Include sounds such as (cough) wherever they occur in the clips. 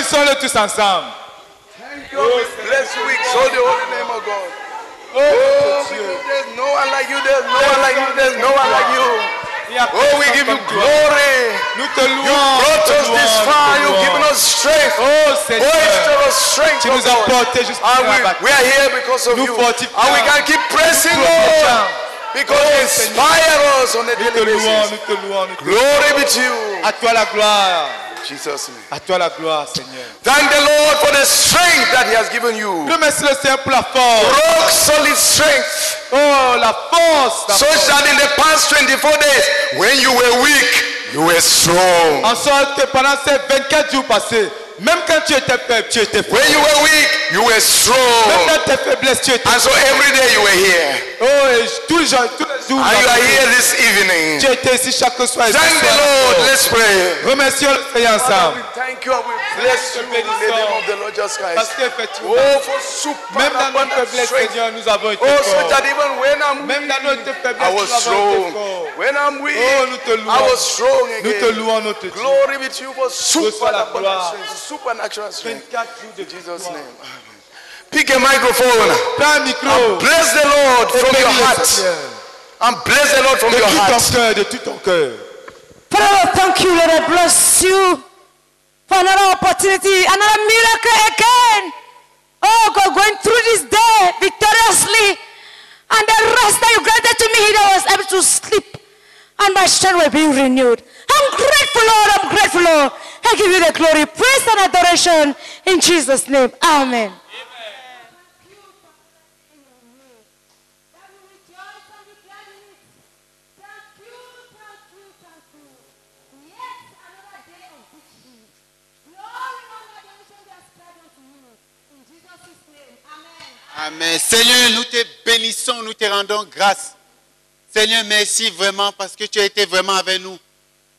Bénissons-le tous ensemble. Thank you. We bless you. We exalt the holy name of God. Oh, oh because there's no one like you. There's no one like you. There's no one like you. Il y a Oh, we personne give you comme toi. glory. Nous te You louons. brought nous te us this louons, far. nous te You've given louons. us strength. Oh Oh, Seigneur, extra strength. tu oh nous as God. portés jusqu'à And la we, bataille. we are here because of Nous you. fortifions. And we can keep pressing Nous on. fortifions. Because oh, you inspire us on a Nous te daily louons, basis. nous te louons, nous te Glory be to you. À toi la gloire. Jesus' name. À toi la gloire, Seigneur. Thank the Lord for the strength that He has given you. Remercie le Seigneur pour la force. Rock solid strength. Oh, la force. la So force. that in the past 24 days, when you were weak, you were strong. En sorte que pendant ces 24 jours passés, même quand tu étais faible, tu étais fort. When you were weak, you were Même strong. dans tes faiblesses, tu étais And so every day you were here. Oh, et tous les jours, tous les jours, And you are here this evening. tu étais ici chaque soir. Thank the. Lord. Let's pray. Remercions le Seigneur ensemble. Thank you and we bless you in the name of the Lord Jesus Parce Christ. qu'effectivement, Oh, for super même dans faiblesses, strength. Seigneur, nous avons été Oh, so forts. that even when I'm Même dans nos I faiblesses, was nous avons été strong. forts. When I'm weak, Oh, nous te I louons. was strong Nous te again. louons, nous te disons. Glory be to you for super la abundant gloire. strength, supernatural strength. 24 jours de In Jesus' name. Amen. Pick a microphone. Prends un micro. Bless the Lord from your heart. And bless the Lord from your tout heart. de tout ton cœur. Father, thank you, Lord. I bless you for another opportunity, another miracle again. Oh, God, going through this day victoriously. And the rest that you granted to me, that I was able to sleep. And my strength will be renewed. I'm grateful, Lord. I'm grateful, Lord. I give you the glory, praise, and adoration in Jesus' name. Amen. Amen. Seigneur, nous te bénissons, nous te rendons grâce. Seigneur, merci vraiment parce que tu as été vraiment avec nous.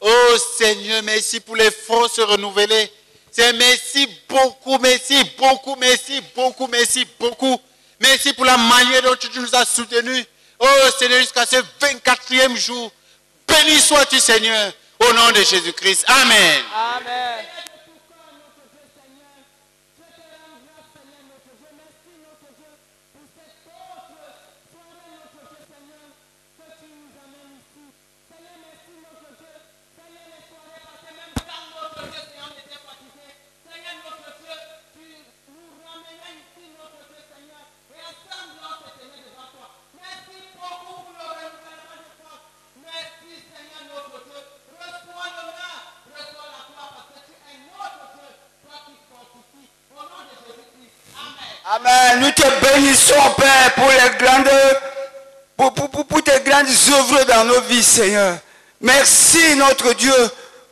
Oh Seigneur, merci pour les forces renouvelées. C'est merci beaucoup, merci beaucoup, merci beaucoup, merci beaucoup. Merci pour la manière dont tu nous as soutenus. Oh Seigneur, jusqu'à ce 24e jour. Béni sois-tu Seigneur, au nom de Jésus-Christ. Amen. Amen. Nous te bénissons, Père, pour les grandes, pour, pour- pour- tes grandes œuvres dans nos vies, Seigneur. Merci, notre Dieu,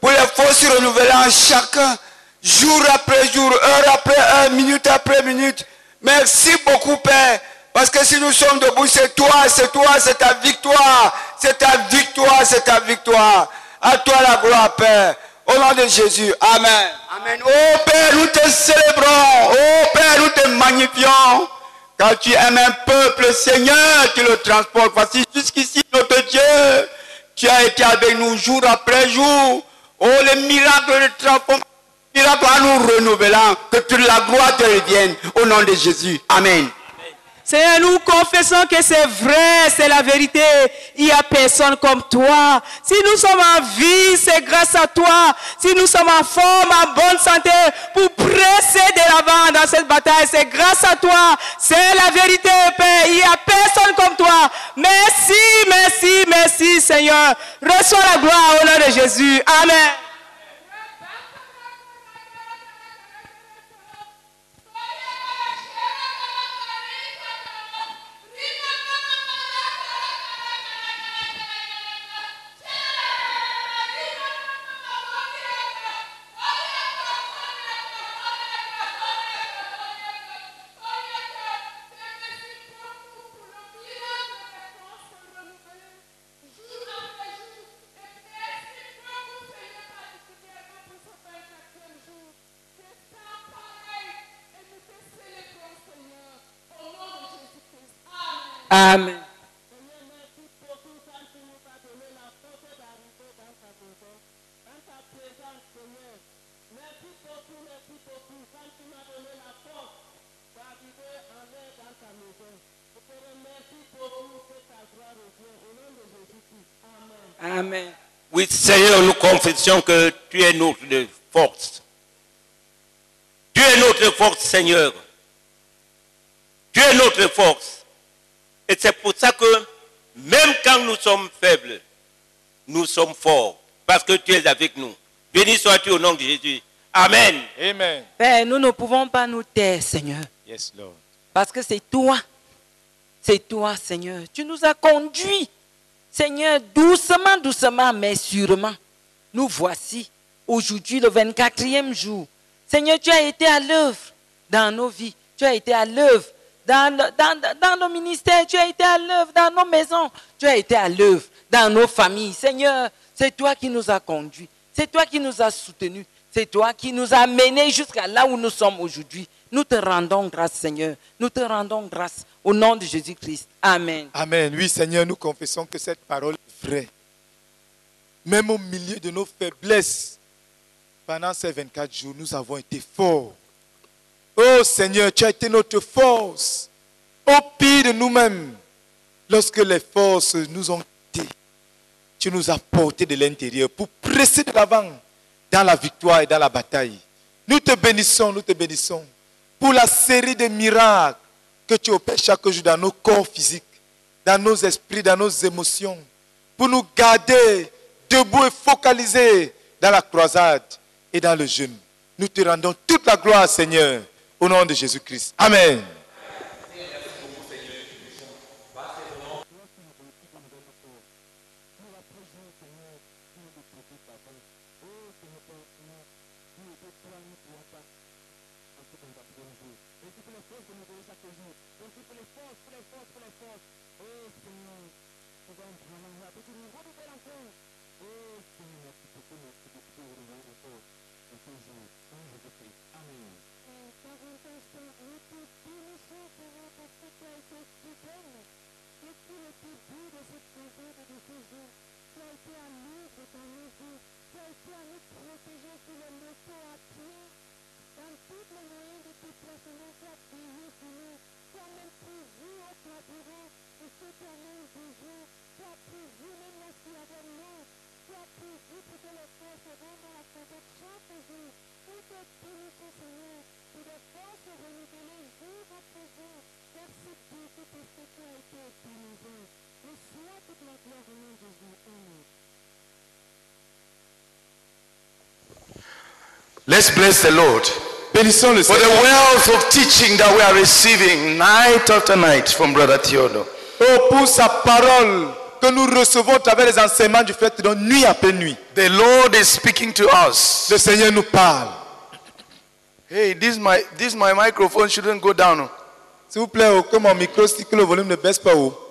pour les forces renouvelant chacun, jour après jour, heure après heure, minute après minute. Merci beaucoup, Père, parce que si nous sommes debout, c'est toi, c'est toi, c'est ta victoire, c'est ta victoire, c'est ta victoire. À toi la gloire, Père. Au nom de Jésus. Amen. Amen. Oh Père, nous te célébrons. Oh Père, nous te magnifions. Car tu aimes un peuple, Seigneur, tu le transportes. Voici jusqu'ici, notre Dieu. Tu as été avec nous jour après jour. Oh, les miracles de transformation, les miracles à nous renouvelant. Que toute la gloire te revienne. Au nom de Jésus. Amen. Seigneur, nous confessons que c'est vrai, c'est la vérité. Il n'y a personne comme toi. Si nous sommes en vie, c'est grâce à toi. Si nous sommes en forme, en bonne santé, pour presser de l'avant dans cette bataille, c'est grâce à toi. C'est la vérité, Père. Il n'y a personne comme toi. Merci, merci, merci, Seigneur. Reçois la gloire au nom de Jésus. Amen. Amen. Amen. Oui, Seigneur, nous confessons que tu es notre force. Tu es notre force, Seigneur. Tu es notre force. Et c'est pour ça que même quand nous sommes faibles, nous sommes forts. Parce que tu es avec nous. Béni sois-tu au nom de Jésus. Amen. Amen. Père, nous ne pouvons pas nous taire, Seigneur. Yes, Lord. Parce que c'est toi. C'est toi, Seigneur. Tu nous as conduits. Seigneur, doucement, doucement, mais sûrement. Nous voici aujourd'hui le 24e jour. Seigneur, tu as été à l'œuvre dans nos vies. Tu as été à l'œuvre dans, dans, dans nos ministères. Tu as été à l'œuvre dans nos maisons. Tu as été à l'œuvre dans nos familles. Seigneur, c'est toi qui nous as conduits. C'est toi qui nous as soutenus. C'est toi qui nous as menés jusqu'à là où nous sommes aujourd'hui. Nous te rendons grâce, Seigneur. Nous te rendons grâce au nom de Jésus-Christ. Amen. Amen. Oui, Seigneur, nous confessons que cette parole est vraie. Même au milieu de nos faiblesses, pendant ces 24 jours, nous avons été forts. Oh Seigneur, tu as été notre force. Au pire de nous-mêmes, lorsque les forces nous ont quittés, tu nous as portés de l'intérieur pour presser de l'avant dans la victoire et dans la bataille. Nous te bénissons, nous te bénissons pour la série de miracles que tu opères chaque jour dans nos corps physiques, dans nos esprits, dans nos émotions, pour nous garder debout et focalisés dans la croisade et dans le jeûne. Nous te rendons toute la gloire, Seigneur, au nom de Jésus-Christ. Amen. Let's bless the Lord Bénissons le for the Seigneur. wealth of teaching that we are receiving night after night from Brother Theodore. Oh, pour sa parole que nous recevons à travers les enseignements du fait de nuit après nuit. The Lord is speaking to us. Le Seigneur nous parle. Hey, this my this my microphone shouldn't go down. S'il vous plaît, oh, que mon micro, que le volume ne baisse pas. Oh.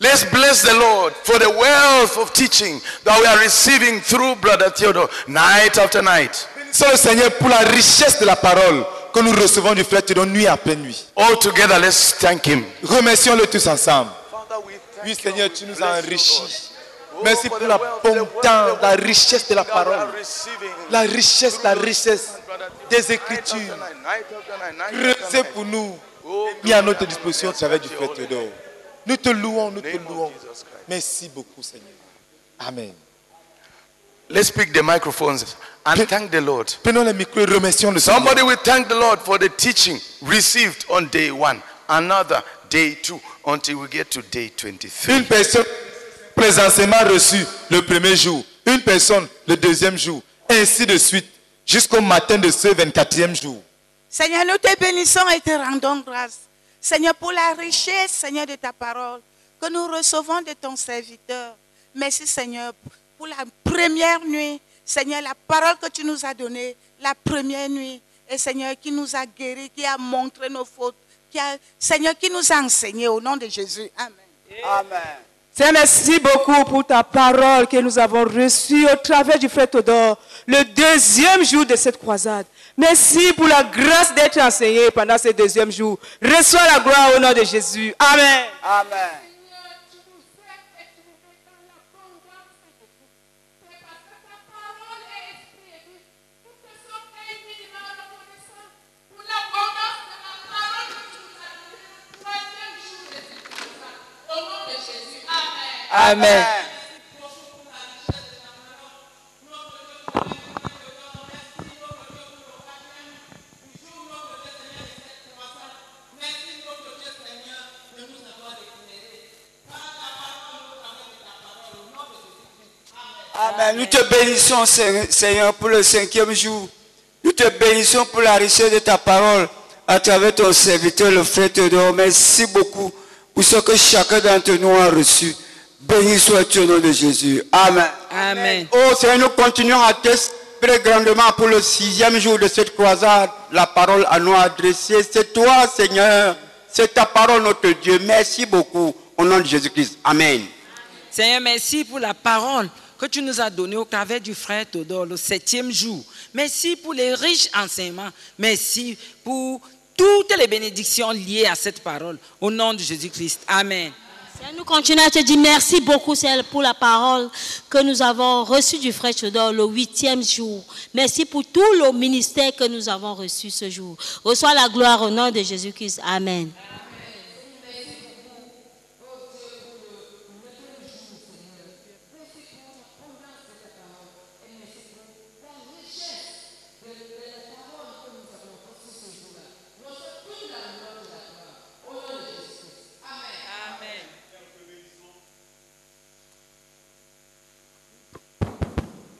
Let's bless the Lord for the wealth of teaching that we are receiving through Brother Theodore night after night. Bénissons le Seigneur pour la richesse de la parole que nous recevons du frère de nuit après nuit. All together, let's thank Him. Remercions-le tous ensemble. Oui, Seigneur, tu nous as enrichis. Merci pour l'abondance, la richesse de la parole. La richesse, la richesse des Écritures. Creusez pour nous, mis à notre disposition au travers du frère Théodore. Nous te louons, nous te louons. Merci beaucoup, Seigneur. Amen. Let's pick the microphones and thank the Lord. Prenons les micros et remercions le Seigneur. Somebody will thank the Lord for the teaching received on day one, another day two, until we get to day 23. Une personne présentement reçue le premier jour, une personne le deuxième jour, ainsi de suite, jusqu'au matin de ce 24e jour. Seigneur, nous te bénissons et te rendons grâce. Seigneur, pour la richesse, Seigneur, de ta parole que nous recevons de ton serviteur. Merci, Seigneur, pour la première nuit. Seigneur, la parole que tu nous as donnée, la première nuit. Et Seigneur, qui nous a guéris, qui a montré nos fautes. Qui a, Seigneur, qui nous a enseigné au nom de Jésus. Amen. Seigneur, merci beaucoup pour ta parole que nous avons reçue au travers du frère Théodore, le deuxième jour de cette croisade. Merci pour la grâce d'être enseigné pendant ce deuxième jour. Reçois la gloire au nom de Jésus. Amen. C'est Amen. Amen. Nous te bénissons, Seigneur- pour le cinquième jour. Nous te bénissons pour la richesse de ta parole à travers ton serviteur, le frère Théodore. Merci beaucoup pour ce que chacun d'entre nous a reçu. Béni sois-tu au nom de Jésus. Amen. Amen. Oh Seigneur, nous continuons à t'espérer grandement pour le sixième jour de cette croisade. La parole à nous adressée, c'est toi, Seigneur. C'est ta parole, notre Dieu. Merci beaucoup. Au nom de Jésus-Christ. Amen. Seigneur, merci pour la parole que tu nous as donnée au travers du frère Théodore le septième jour. Merci pour les riches enseignements. Merci pour toutes les bénédictions liées à cette parole. Au nom de Jésus-Christ. Amen. Nous continuons à te dire merci beaucoup pour la parole que nous avons reçue du frère Chodor le huitième jour. Merci pour tout le ministère que nous avons reçu ce jour. Reçois la gloire au nom de Jésus-Christ. Amen.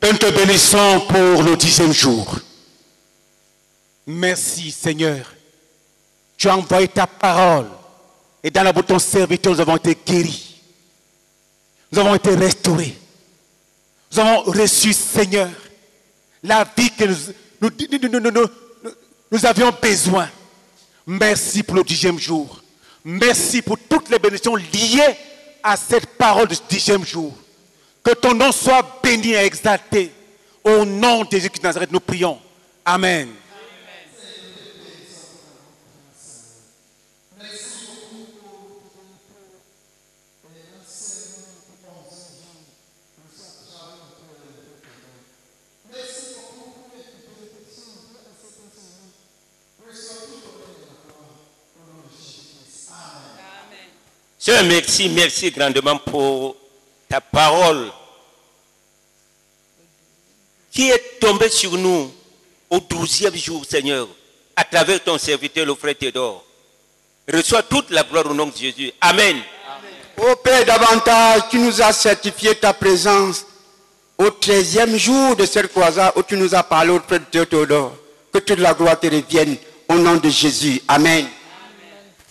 Nous te bénissons pour le dixième jour. Merci Seigneur. Tu as envoyé ta parole. Et dans la bouche de ton serviteur, nous avons été guéris. Nous avons été restaurés. Nous avons reçu, Seigneur, la vie que nous, nous, nous- nous- avions besoin. Merci pour le dixième jour. Merci pour toutes les bénédictions liées à cette parole du dixième jour. Que ton nom soit béni et exalté. Au nom de Jésus-Christ de Nazareth, nous prions. Amen. Seigneur, merci, merci grandement pour ta parole qui est tombée sur nous au douzième jour, Seigneur, à travers ton serviteur, le frère Théodore? Reçois toute la gloire au nom de Jésus. Amen. Ô Père, davantage, tu nous as certifié ta présence au treizième jour de cette croisade où tu nous as parlé au de Théodore. Que toute la gloire te revienne au nom de Jésus. Amen.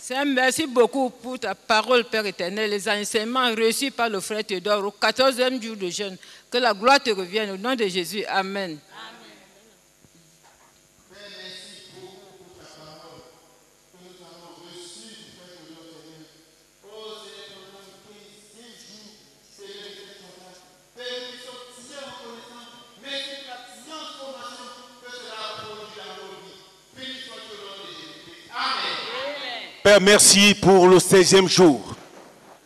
Seigneur, merci beaucoup pour ta parole, Père éternel, les enseignements reçus par le frère Théodore au 14e jour de jeûne. Que la gloire te revienne au nom de Jésus. Amen. Père, merci pour le 16e jour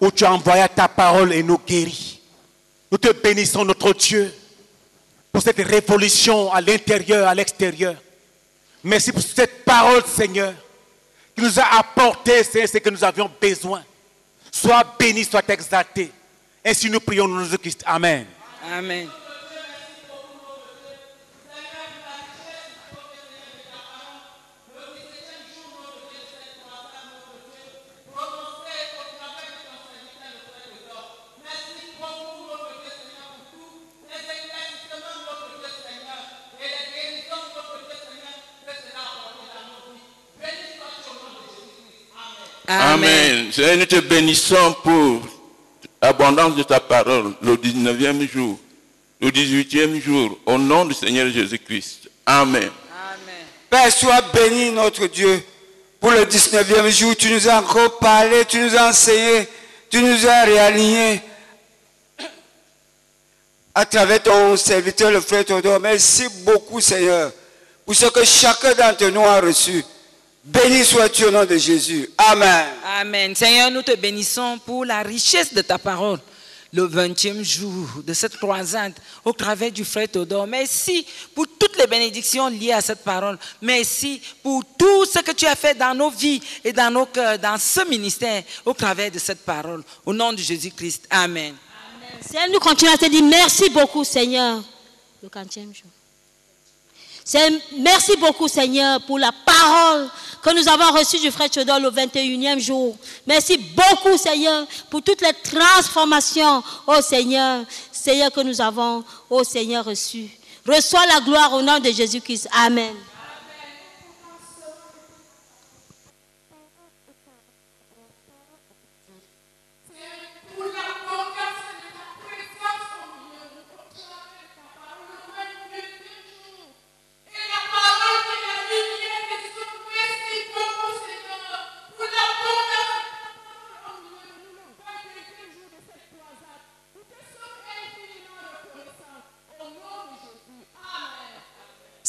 où tu as envoyé ta parole et nous guéris. Nous te bénissons, notre Dieu, pour cette révolution à l'intérieur, à l'extérieur. Merci pour cette parole, Seigneur, qui nous a apporté, Seigneur, ce que nous avions besoin. Sois béni, sois exalté. Ainsi nous prions de Christ. Amen. Amen. Amen. Seigneur, nous te bénissons pour l'abondance de ta parole, le 19e jour, le 18e jour, au nom du Seigneur Jésus-Christ. Amen. Père, sois béni, notre Dieu. Pour le 19e jour, tu nous as encore parlé, tu nous as enseigné, tu nous as réalignés à travers ton serviteur, le frère Théodore. Merci beaucoup, Seigneur, pour ce que chacun d'entre nous a reçu. Béni sois-tu au nom de Jésus. Amen. Amen. Seigneur, nous te bénissons pour la richesse de ta parole. Le 20e jour de cette croisade au travers du frère Théodore. Merci pour toutes les bénédictions liées à cette parole. Merci pour tout ce que tu as fait dans nos vies et dans nos cœurs, dans ce ministère au travers de cette parole. Au nom de Jésus-Christ. Amen. Seigneur, nous continuons à te dire merci beaucoup, Seigneur. Le quantième jour. Merci beaucoup, Seigneur, pour la parole que nous avons reçue du frère Chodol le 21e jour. Merci beaucoup, Seigneur, pour toutes les transformations, oh Seigneur, Seigneur, que nous avons, oh Seigneur, reçues. Reçois la gloire au nom de Jésus-Christ. Amen.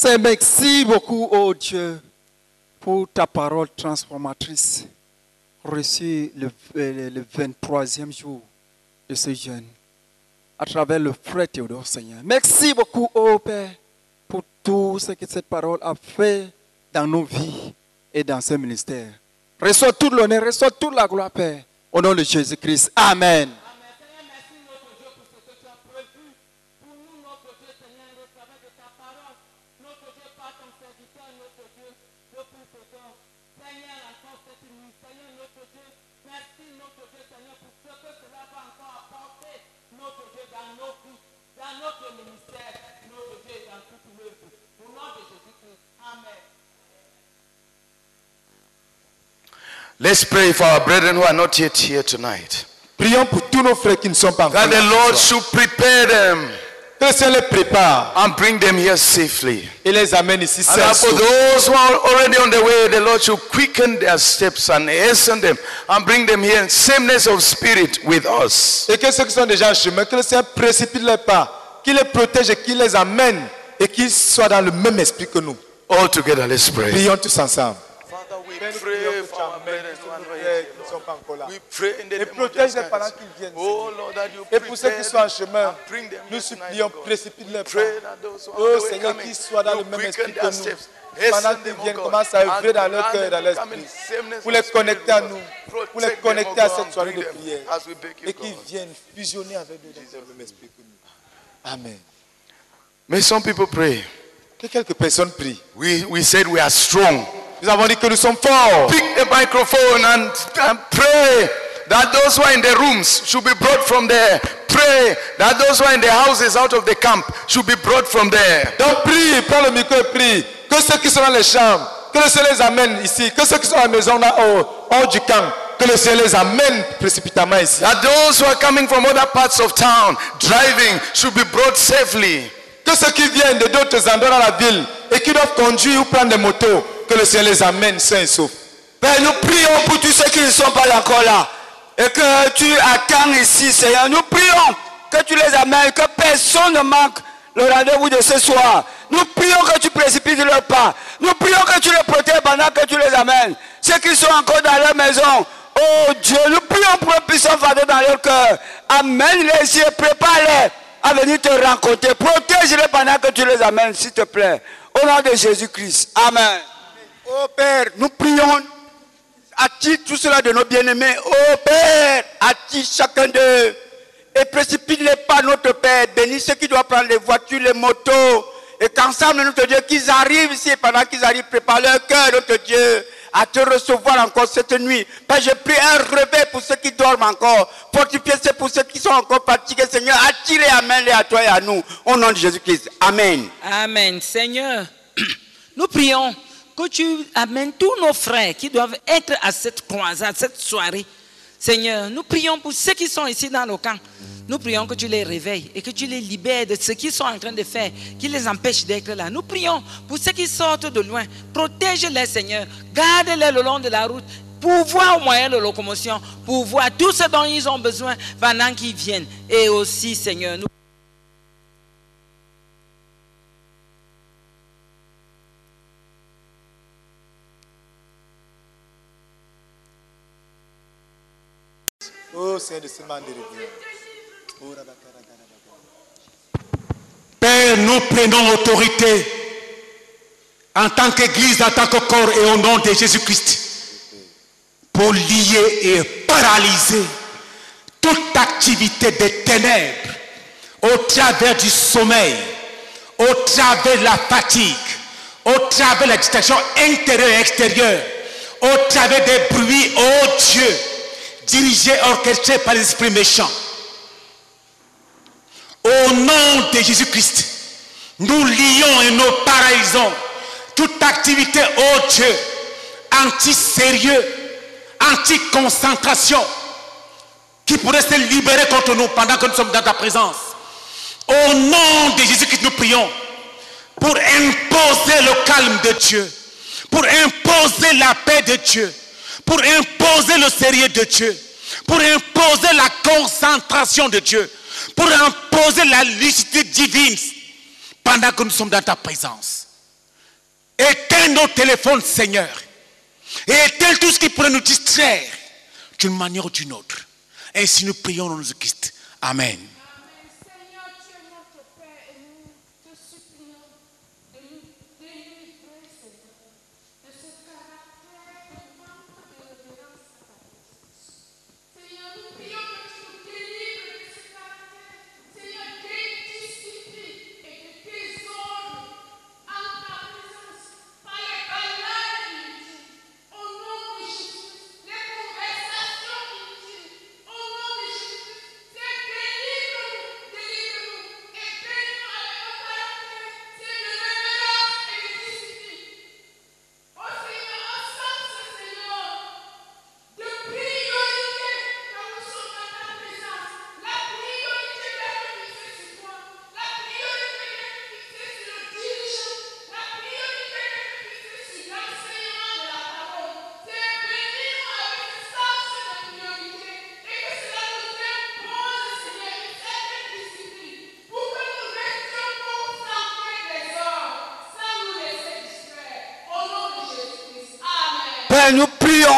C'est merci beaucoup, oh Dieu, pour ta parole transformatrice reçue le, euh, le 23e jour de ce jeûne à travers le frère Théodore, Seigneur. Merci beaucoup, oh Père, pour tout ce que cette parole a fait dans nos vies et dans ce ministère. Reçois tout l'honneur, reçois toute la gloire, Père, au nom de Jésus-Christ. Amen. Let's pray for our brethren who are not yet here tonight. Prions pour tous nos frères qui ne sont pas encore That the Lord should prepare them Que le Seigneur les prépare and bring them here safely. et les amène ici And that sains. for those who are already on the way, the Lord should quicken their steps and hasten them and bring them here in sameness of spirit with us. Et que ceux qui sont déjà en chemin, que le Seigneur précipite les pas, qu'il les protège et qu'il les amène et qu'ils soient dans le même esprit que nous. All together, let's pray. Prions tous ensemble. pray for our the Et protège les parents qui viennent. Oh. Lord, that you Et pour ceux qui sont en chemin, and bring them nous supplions, précipite les pas. Oh Seigneur, qu'ils soient dans le même esprit que nous. Pendant qu'ils viennent, commence à œuvrer dans leur cœur et dans l'esprit. Pour les connecter à nous. Pour les connecter à cette soirée de prière. as we beg you, Et qu'ils viennent fusionner avec nous dans le même esprit que nous. Amen. May some people pray. Que quelques personnes prient. We, we said we are strong. Nous avons dit que nous sommes forts. Pick the microphone and, and pray that those who are in the rooms should be brought from there. Pray that those who are in the houses out of the camp should be brought from there. Donc prie, prends le micro et prie. Que ceux qui sont dans les chambres, que le Seigneur les amène ici. Que ceux qui sont à la maison là, hors, hors du camp, que le Seigneur les amène précipitamment ici. That those who are coming from other parts of town driving should be brought safely. Que ceux qui viennent de d'autres endroits dans la ville et qui doivent conduire ou prendre des motos, que le Seigneur les amène sains et saufs. Père, nous prions pour tous ceux qui ne sont pas encore là. Et que tu attends ici, Seigneur. Nous prions que tu les amènes, que personne ne manque le rendez-vous de ce soir. Nous prions que tu précipites leur pas. Nous prions que tu les protèges pendant que tu les amènes. Ceux qui sont encore dans leur maison, oh Dieu, nous prions pour un puissant fardeau dans leur cœur. Amène-les ici et prépare-les à venir te rencontrer. Protège-les pendant que tu les amènes, s'il te plaît. Au nom de Jésus-Christ. Amen. Oh Père, nous prions. Attire tout cela de nos bien-aimés. Oh Père, attire chacun d'eux. Et précipite-les pas, notre Père. Bénis ceux qui doivent prendre les voitures, les motos. Et qu'ensemble, notre Dieu, qu'ils arrivent ici. Pendant qu'ils arrivent, prépare leur cœur, notre Dieu, à te recevoir encore cette nuit. Père, je prie un réveil pour ceux qui dorment encore. Fortifier c'est pour ceux qui sont encore fatigués, Seigneur. Attire et amène-les à toi et à nous. Au nom de Jésus-Christ. Amen. Amen. Seigneur, (clears throat) nous prions que tu amènes tous nos frères qui doivent être à cette croisade, cette soirée. Seigneur, nous prions pour ceux qui sont ici dans le camp. Nous prions que tu les réveilles et que tu les libères de ce qu'ils sont en train de faire, qui les empêche d'être là. Nous prions pour ceux qui sortent de loin. Protège-les, Seigneur. Garde-les le long de la route pour voir au moyen de locomotion, pour voir tout ce dont ils ont besoin pendant qu'ils viennent. Et aussi, Seigneur, nous Oh Seigneur de ce. Oh. Père, nous prenons autorité en tant qu'Église, en tant que corps et au nom de Jésus-Christ pour lier et paralyser toute activité des ténèbres au travers du sommeil, au travers de la fatigue, au travers de la distraction intérieure et extérieure, au travers des bruits, oh Dieu, dirigés, orchestrés par les esprits méchants. Au nom de Jésus-Christ, nous lions et nous paralysons toute activité, oh Dieu, anti-sérieux, anti-concentration, qui pourrait se libérer contre nous pendant que nous sommes dans ta présence. Au nom de Jésus-Christ, nous prions pour imposer le calme de Dieu, pour imposer la paix de Dieu, pour imposer le sérieux de Dieu, pour imposer la concentration de Dieu, pour imposer la lucidité divine pendant que nous sommes dans ta présence. Éteins nos téléphones, Seigneur. Et éteins tout ce qui pourrait nous distraire d'une manière ou d'une autre. Ainsi nous prions nom de Jésus-Christ. Amen.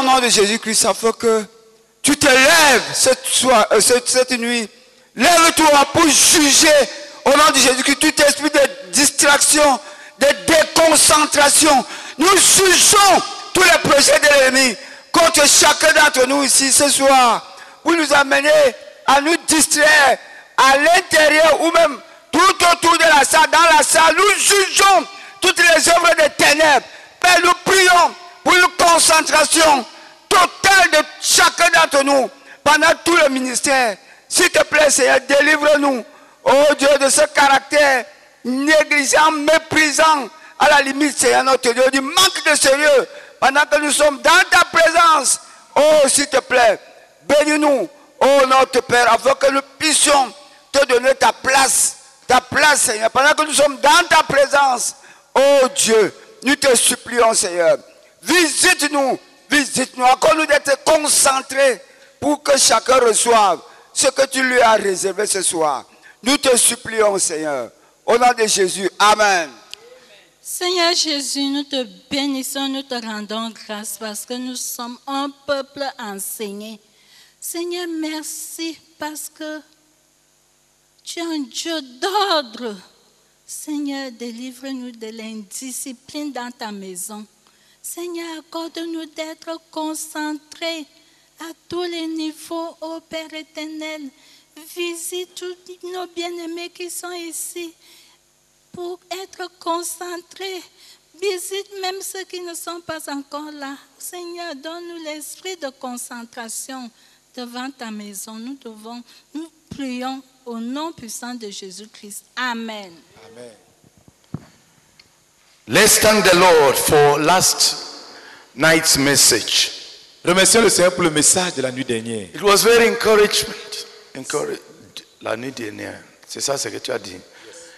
Nom de Jésus-Christ afin que tu te lèves cette, soir, euh, cette, cette nuit. Lève-toi pour juger au nom de Jésus-Christ tout esprit de distraction, de déconcentration. Nous jugeons tous les projets de l'ennemi contre chacun d'entre nous ici ce soir pour nous amener à nous distraire à l'intérieur ou même tout autour de la salle, dans la salle. Nous jugeons toutes les œuvres des ténèbres. Père, nous prions pour une concentration totale de chacun d'entre nous pendant tout le ministère. S'il te plaît, Seigneur, délivre-nous, oh Dieu, de ce caractère négligent, méprisant, à la limite, Seigneur, notre Dieu, du manque de sérieux pendant que nous sommes dans ta présence. Oh, s'il te plaît, bénis-nous, oh notre Père, afin que nous puissions te donner ta place, ta place, Seigneur, pendant que nous sommes dans ta présence. Oh Dieu, nous te supplions, Seigneur. Visite-nous, visite-nous. Accorde-nous d'être concentrés pour que chacun reçoive ce que tu lui as réservé ce soir. Nous te supplions, Seigneur. Au nom de Jésus. Amen. Seigneur Jésus, nous te bénissons, nous te rendons grâce parce que nous sommes un peuple enseigné. Seigneur, merci parce que tu es un Dieu d'ordre. Seigneur, délivre-nous de l'indiscipline dans ta maison. Seigneur, accorde-nous d'être concentrés à tous les niveaux, ô Père éternel. Visite tous nos bien-aimés qui sont ici pour être concentrés. Visite même ceux qui ne sont pas encore là. Seigneur, donne-nous l'esprit de concentration devant ta maison. Nous devons, nous prions au nom puissant de Jésus-Christ. Amen. Amen. Let's thank the Lord for last night's message. Remercions le Seigneur pour le message de la nuit dernière. It was very encouragement. Encourage, la nuit dernière. C'est ça ce que tu as dit.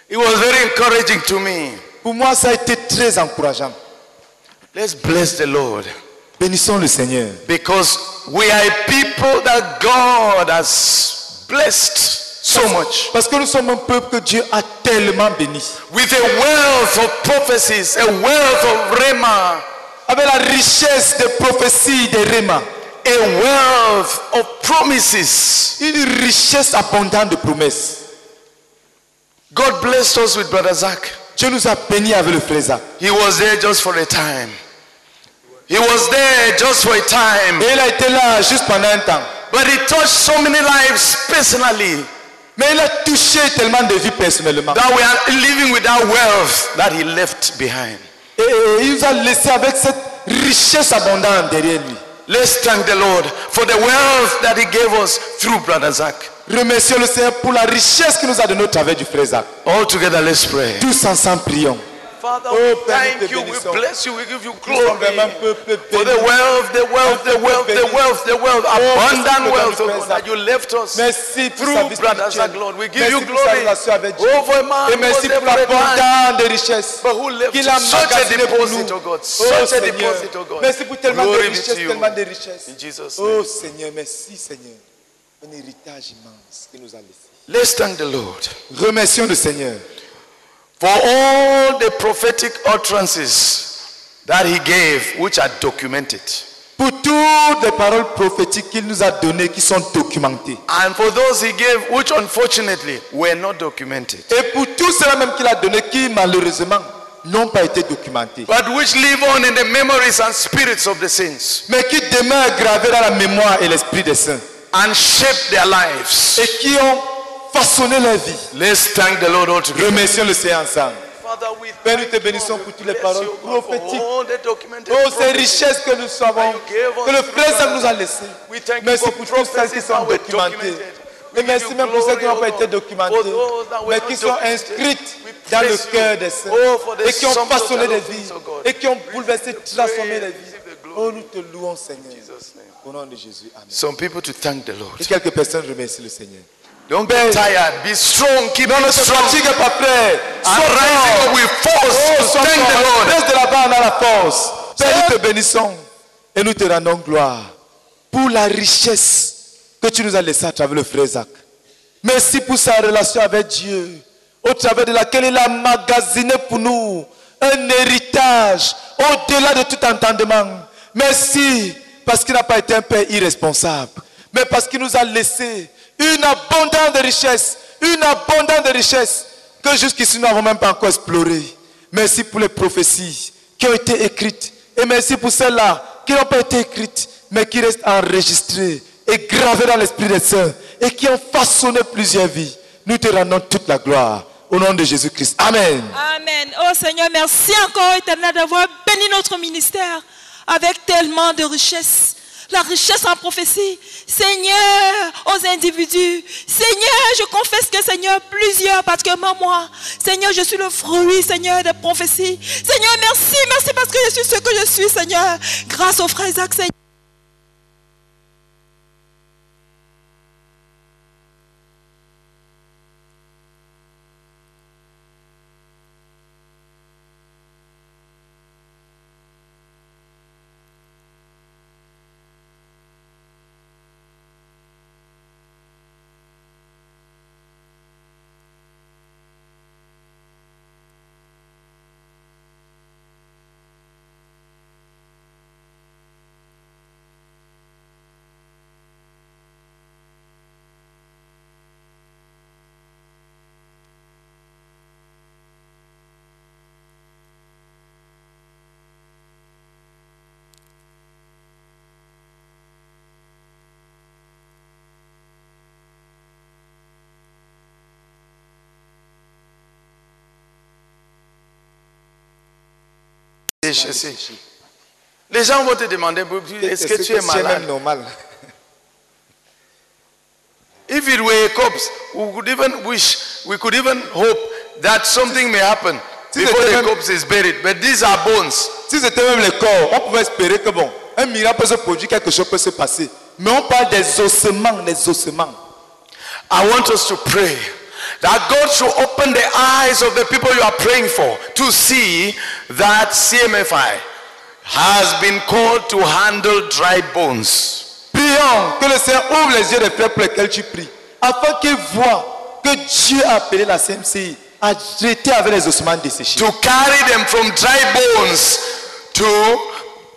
It was very encouraging to me. Pour moi, ça a été très encourageant. Let's bless the Lord. Bénissons le Seigneur. Because we are a people that God has blessed so much. Parce que nous sommes un peuple que Dieu a tellement béni. With a wealth of prophecies, a wealth of rhema, Avec la richesse des prophéties des Réma. a wealth of promises. Une richesse abondante de promesses. God blessed us with Brother Zach. Dieu nous a bénis avec le frère Zach. He was there just for a time. He was there just for a time. Et il a été là juste pendant un temps. But he touched so many lives personally Mais il a touché tellement de vies personnellement. that we are living with that wealth that he left behind. Et, et il nous a laissé avec cette richesse abondante derrière lui. Let's thank the Lord for the wealth that he gave us through Brother Zach. Remercions le Seigneur pour la richesse qu'il nous a donnée au travers du frère Zach. All together, let's pray. Tous ensemble prions. Father, Oh, we Père, thank you, we bless you, we give you glory for the wealth, the wealth, the wealth, the wealth, the wealth, abundant wealth, oh God, that you left us Merci through Brother. We give you glory. Oh, for a man Et merci pour l'abondance de richesses qu'il a magasiné pour deposit, nous. oh God, Oh such a deposit, oh God. merci pour tellement de richesses, tellement de richesses. In Jesus' Oh. Seigneur, merci Seigneur. Un héritage immense nous a laissé. Let's thank the Lord Remercions le Seigneur for all the prophetic utterances that he gave, which are documented. pour toutes les paroles prophétiques qu'il nous a données qui sont documentées. And for those he gave, which unfortunately were not documented, Et pour tout cela même qu'il a donné qui malheureusement n'ont pas été documentés. but which live on in the memories and spirits of the saints Mais qui demeurent gravés dans la mémoire et l'esprit des saints. and shape their lives. Et qui ont façonné leur vie. Let's thank the Lord all together. Remercions le Seigneur ensemble. Father, we Père, nous te bénissons pour toutes les paroles prophétiques. all the documented Oh, ces richesses que nous savons, que le Zach nous a laissées. Merci pour toutes celles qui sont documentées. Et merci même pour celles qui n'ont pas été documentées, mais qui sont inscrites dans le cœur des saints et qui ont façonné des vies et qui ont bouleversé, transformé les vies. Oh, nous te louons, Seigneur. Au nom de Jésus. Amen. Some people to thank the Lord. Et quelques personnes remercient le Seigneur. Don't get tired. Be strong. Keep Non, on ne te fatigue pas, frère. So rising up with force Oh, sois thank the. Lord. Reste de là-bas dans la force. Père, nous te bénissons et nous te rendons gloire pour la richesse que tu nous as laissée à travers le frère Zach. Merci pour sa relation avec Dieu, au travers de laquelle il a magasiné pour nous un héritage au-delà de tout entendement. Merci parce qu'il n'a pas été un père irresponsable, mais parce qu'il nous a laissé une abondance de richesses, une abondance de richesses que jusqu'ici nous n'avons même pas encore exploré. Merci pour les prophéties qui ont été écrites et merci pour celles-là qui n'ont pas été écrites mais qui restent enregistrées et gravées dans l'esprit des saints et qui ont façonné plusieurs vies. Nous te rendons toute la gloire au nom de Jésus-Christ. Amen. Amen. Oh Seigneur, merci encore, éternel, d'avoir béni notre ministère avec tellement de richesses. La richesse en prophétie. Seigneur, aux individus. Seigneur, je confesse que Seigneur, plusieurs, particulièrement moi. Seigneur, je suis le fruit, Seigneur, des prophéties. Seigneur, merci, merci parce que je suis ce que je suis, Seigneur. Grâce au frère Isaac, Seigneur. Les gens vont te demander, est-ce que tu es c'est même malade? normal. If it were a corpse, we could even wish, we could even hope that something may happen before the corpse is buried. But these are bones. Si c'était même le corps, on pouvait espérer que bon, un miracle peut se produire, quelque chose peut se passer. Mais on parle des ossements, des ossements. I want us to pray that God should open the eyes of the people you are praying for to see that CMFI has been called to handle dry bones. Prions que le Seigneur ouvre les yeux des pour lesquels tu pries, afin qu'ils voient que Dieu a appelé la CMCI à traiter avec les ossements desséchés. To carry them from dry bones to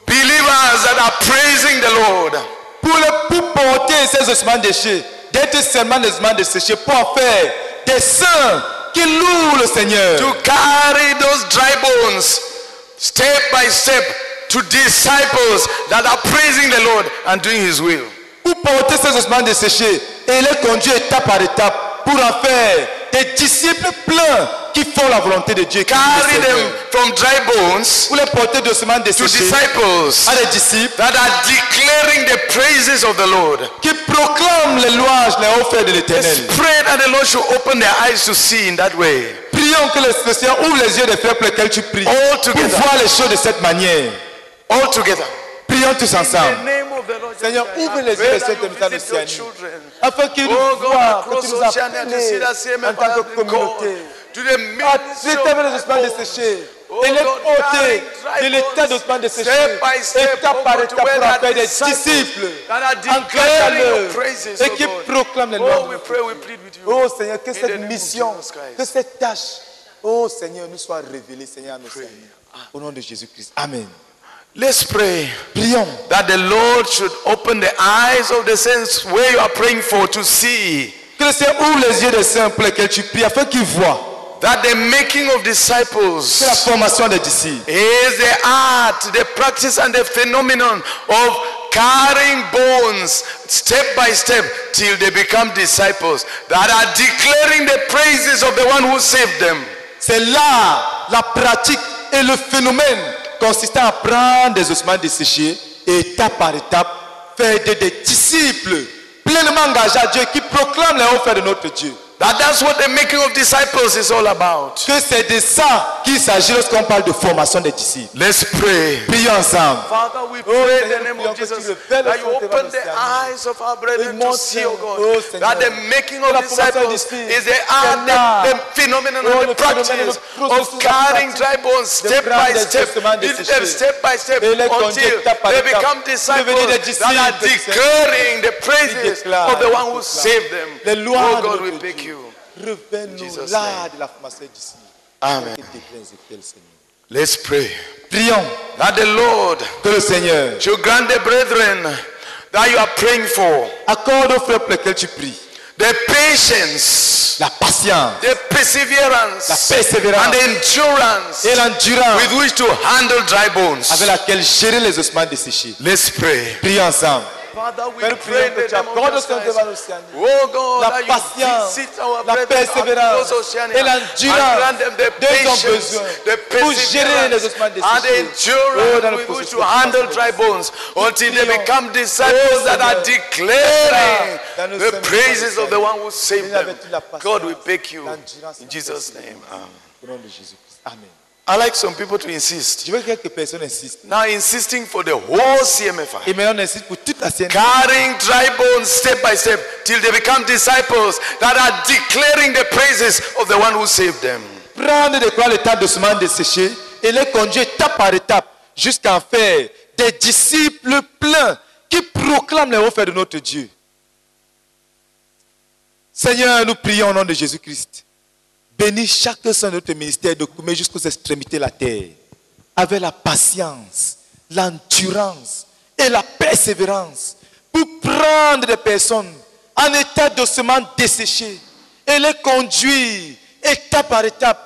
believers that are praising the Lord. Pour, le, pour porter ces ossements déchets, d'être seulement des ossements desséchés, pour en faire des saints qui louent le Seigneur. To carry those dry bones step by step to disciples that are praising the Lord and doing His will. pour porter ces ossements desséchés et les conduire étape par étape pour en faire des disciples pleins qui font la volonté de Dieu. Carry them from dry bones Pour les porter d'ossements to desséchés disciples à des disciples that are declaring the praises of the Lord. qui proclament les louanges, les faits de l'éternel. pray that the Lord should open their eyes to see in that way. Prions que le Seigneur ouvre les yeux des frères pour lesquels tu pries. All Pour together. voir les choses de cette manière. All together. Prions tous ensemble. Seigneur, ouvre les yeux de visit your Océanie. children. Afin qu'ils nous Oh voient, que tu nous as appelés en tant que communauté. à rétablir les ossements desséchés Oh et les ôter de l'état d'ossements desséchés, étape oh par étape pour en faire des disciples your praises, et oh qui proclament les Oh, you. Oh Seigneur, que cette mission, que cette tâche, oh Seigneur, nous soit révélée, Seigneur, à nos Seigneurs. Au nom de Jésus-Christ. Amen. Let's pray Prions. that the Lord should open the eyes of the saints where you are praying for to see Que le Seigneur ouvre les yeux des saints pour lesquels tu pries, afin qu'ils voient that the making of que la disciples formation des disciples is the art, the practice, and the phenomenon of carrying bones step by step till they become disciples that are declaring the praises of the one who saved them. C'est là la pratique et le phénomène consistant à prendre des ossements desséchés et étape par étape faire de- des disciples pleinement engagés à Dieu qui proclament les hauts faits de notre Dieu. That that's what the making of disciples is all about. Que c'est de ça qu'il s'agit lorsqu'on parle de formation des disciples. Let's pray. Prions ensemble. Father, we Oh, pray in the name of Jesus that you open the eyes of our brethren to see, oh God, oh, that the making of la formation des disciples is the art, the, the phenomenon Oh, and the practice of carrying dry bones step by step, ossements lead them desséchés step by step et les conduire until they become disciples that are declaring the praises of the one who saved them. Oh God, we beg you. L'art name. de la des disciples. Amen. Let's pray Prions that the Lord que le Seigneur should grant the brethren that you are praying for accorde aux frères pour lesquels tu pries the patience, la patience, the perseverance, la persévérance and the endurance et l'endurance with which to handle dry bones. avec laquelle gérer les ossements desséchés. Let's pray. Prions ensemble. Father, we Père, nous pray prions in que the tu name accordes aux of saints Jesus devant Christ. l'océan Oh God, la that you patience, visit our la brethren persévérance across Oceania et and l'endurance grant them the dont ils ont patience, besoin the pour gérer les perseverance, ossements and the desséchés. Oh, dans endurance le with which processus to de handle formation dry des bones until they prions. become disciples Oh, that are Seigneur. declaring Dans nos the semaines praises dans of the one who saved Seigneur, them. avec la patience, God, we beg you l'endurance, in la Jesus' persévérance. name. Amen. Au nom de Jésus-Christ. Amen. I like some people to insist. Je veux que quelques personnes insistent. Now insisting for the whole CMFI. Et maintenant, on insiste pour toute la scène. carrying dry bones step by step till they become disciples that are declaring the praises of the one who saved them. Prendre de quoi l'état de semences desséchées et les conduire étape par étape jusqu'à en faire des disciples pleins qui proclament les hauts faits de notre Dieu. Seigneur, nous prions au nom de Jésus-Christ. Bénis chaque de notre ministère de coumer jusqu'aux extrémités de la terre. Avec la patience, l'endurance et la persévérance pour prendre des personnes en état de semences desséchées et les conduire étape par étape.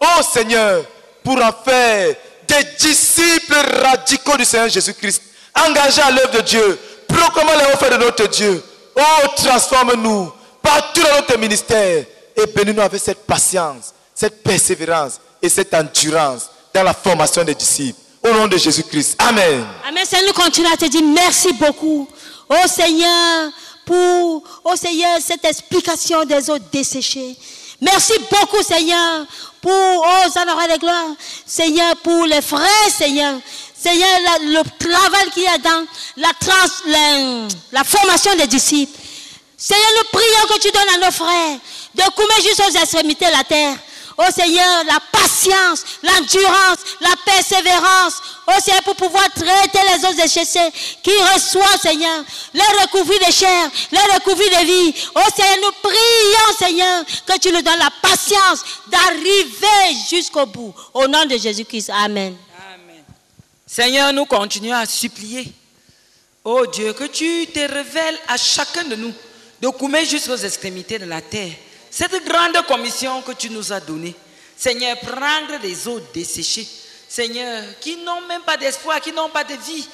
Oh Seigneur, pour en faire des disciples radicaux du Seigneur Jésus-Christ, engagés à l'œuvre de Dieu, proclamant les faits de notre Dieu. Oh, transforme-nous partout dans notre ministère et bénis-nous avec cette patience, cette persévérance et cette endurance dans la formation des disciples. Au nom de Jésus-Christ. Amen. Amen. Seigneur, nous continuons à te dire merci beaucoup. Oh Seigneur, pour, oh Seigneur, cette explication des eaux desséchées. Merci beaucoup, Seigneur, pour, oh. Seigneur, pour les frères, Seigneur. Seigneur, le travail qu'il y a dans la, trans, la, la formation des disciples. Seigneur, nous prions que tu donnes à nos frères de coumer jusqu'aux extrémités de la terre. Oh Seigneur, la patience, l'endurance, la persévérance. Oh Seigneur, pour pouvoir traiter les autres déchets qui reçoivent, Seigneur, les recouvrir de chair, les recouvrir de vie. Oh Seigneur, nous prions, Seigneur, que tu nous donnes la patience d'arriver jusqu'au bout. Au nom de Jésus-Christ. Amen. Seigneur, nous continuons à supplier. Oh Dieu, que tu te révèles à chacun de nous, de coumer jusqu'aux extrémités de la terre. Cette grande commission que tu nous as donnée. Seigneur, prendre les eaux desséchées. Seigneur, qui n'ont même pas d'espoir, qui n'ont pas de vie.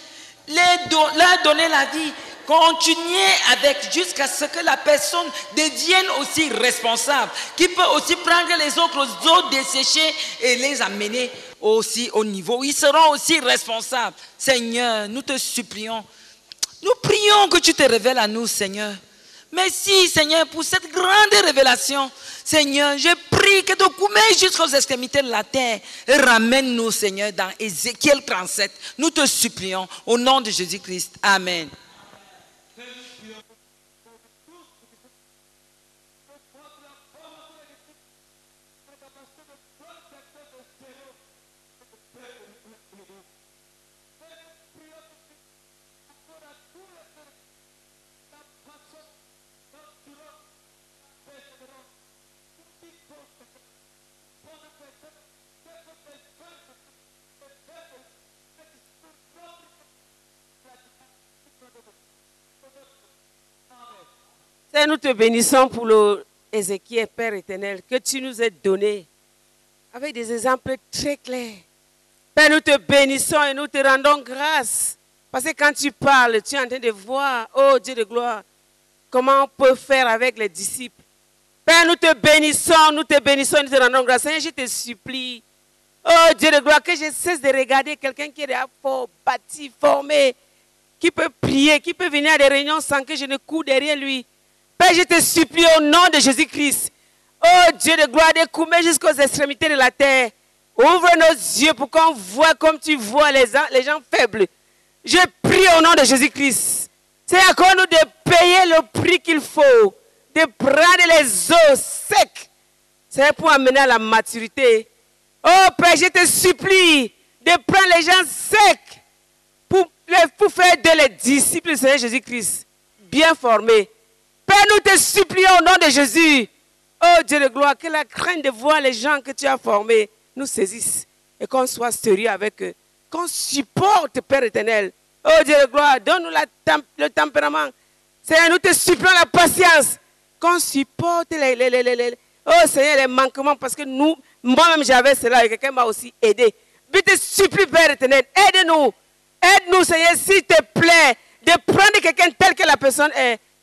Les leur donner la vie Continuez avec jusqu'à ce que la personne devienne aussi responsable, qui peut aussi prendre les autres eaux desséchées et les amener aussi au niveau. Ils seront aussi responsables. Seigneur, nous te supplions. Nous prions que tu te révèles à nous, Seigneur. Merci, Seigneur, pour cette grande révélation. Seigneur, je prie que tu coumes jusqu'aux extrémités de la terre. Ramène-nous, Seigneur, dans Ézéchiel 37. Nous te supplions au nom de Jésus-Christ. Amen. Seigneur, nous te bénissons pour le Ézéchiel, Père éternel, que tu nous as donné avec des exemples très clairs. Père, nous te bénissons et nous te rendons grâce. Parce que quand tu parles, tu es en train de voir, oh Dieu de gloire, comment on peut faire avec les disciples. Père, nous te bénissons, nous te bénissons, nous te rendons grâce. Seigneur, je te supplie, oh Dieu de gloire, que je cesse de regarder quelqu'un qui est fort, bâti, formé, qui peut prier, qui peut venir à des réunions sans que je ne cours derrière lui. Père, je te supplie au nom de Jésus-Christ. Oh Dieu de gloire, découvre jusqu'aux extrémités de la terre. Ouvre nos yeux pour qu'on voit comme tu vois les gens, les gens faibles. Je prie au nom de Jésus-Christ. C'est à nous de payer le prix qu'il faut, de prendre les eaux secs. C'est pour amener à la maturité. Oh Père, je te supplie de prendre les gens secs pour, pour faire de les disciples du Seigneur Jésus-Christ, bien formés. Père, nous te supplions au nom de Jésus. Oh Dieu de gloire, que la crainte de voir les gens que tu as formés nous saisisse et qu'on soit sérieux avec eux. Qu'on supporte, Père éternel. Oh Dieu de gloire, donne-nous le tempérament. Seigneur, nous te supplions la patience. Qu'on supporte les, Oh les manquements, parce que nous, moi-même j'avais cela et quelqu'un m'a aussi aidé. Je te supplie, Père éternel, aide-nous. Aide-nous, Seigneur, s'il te plaît, de prendre quelqu'un tel que la personne est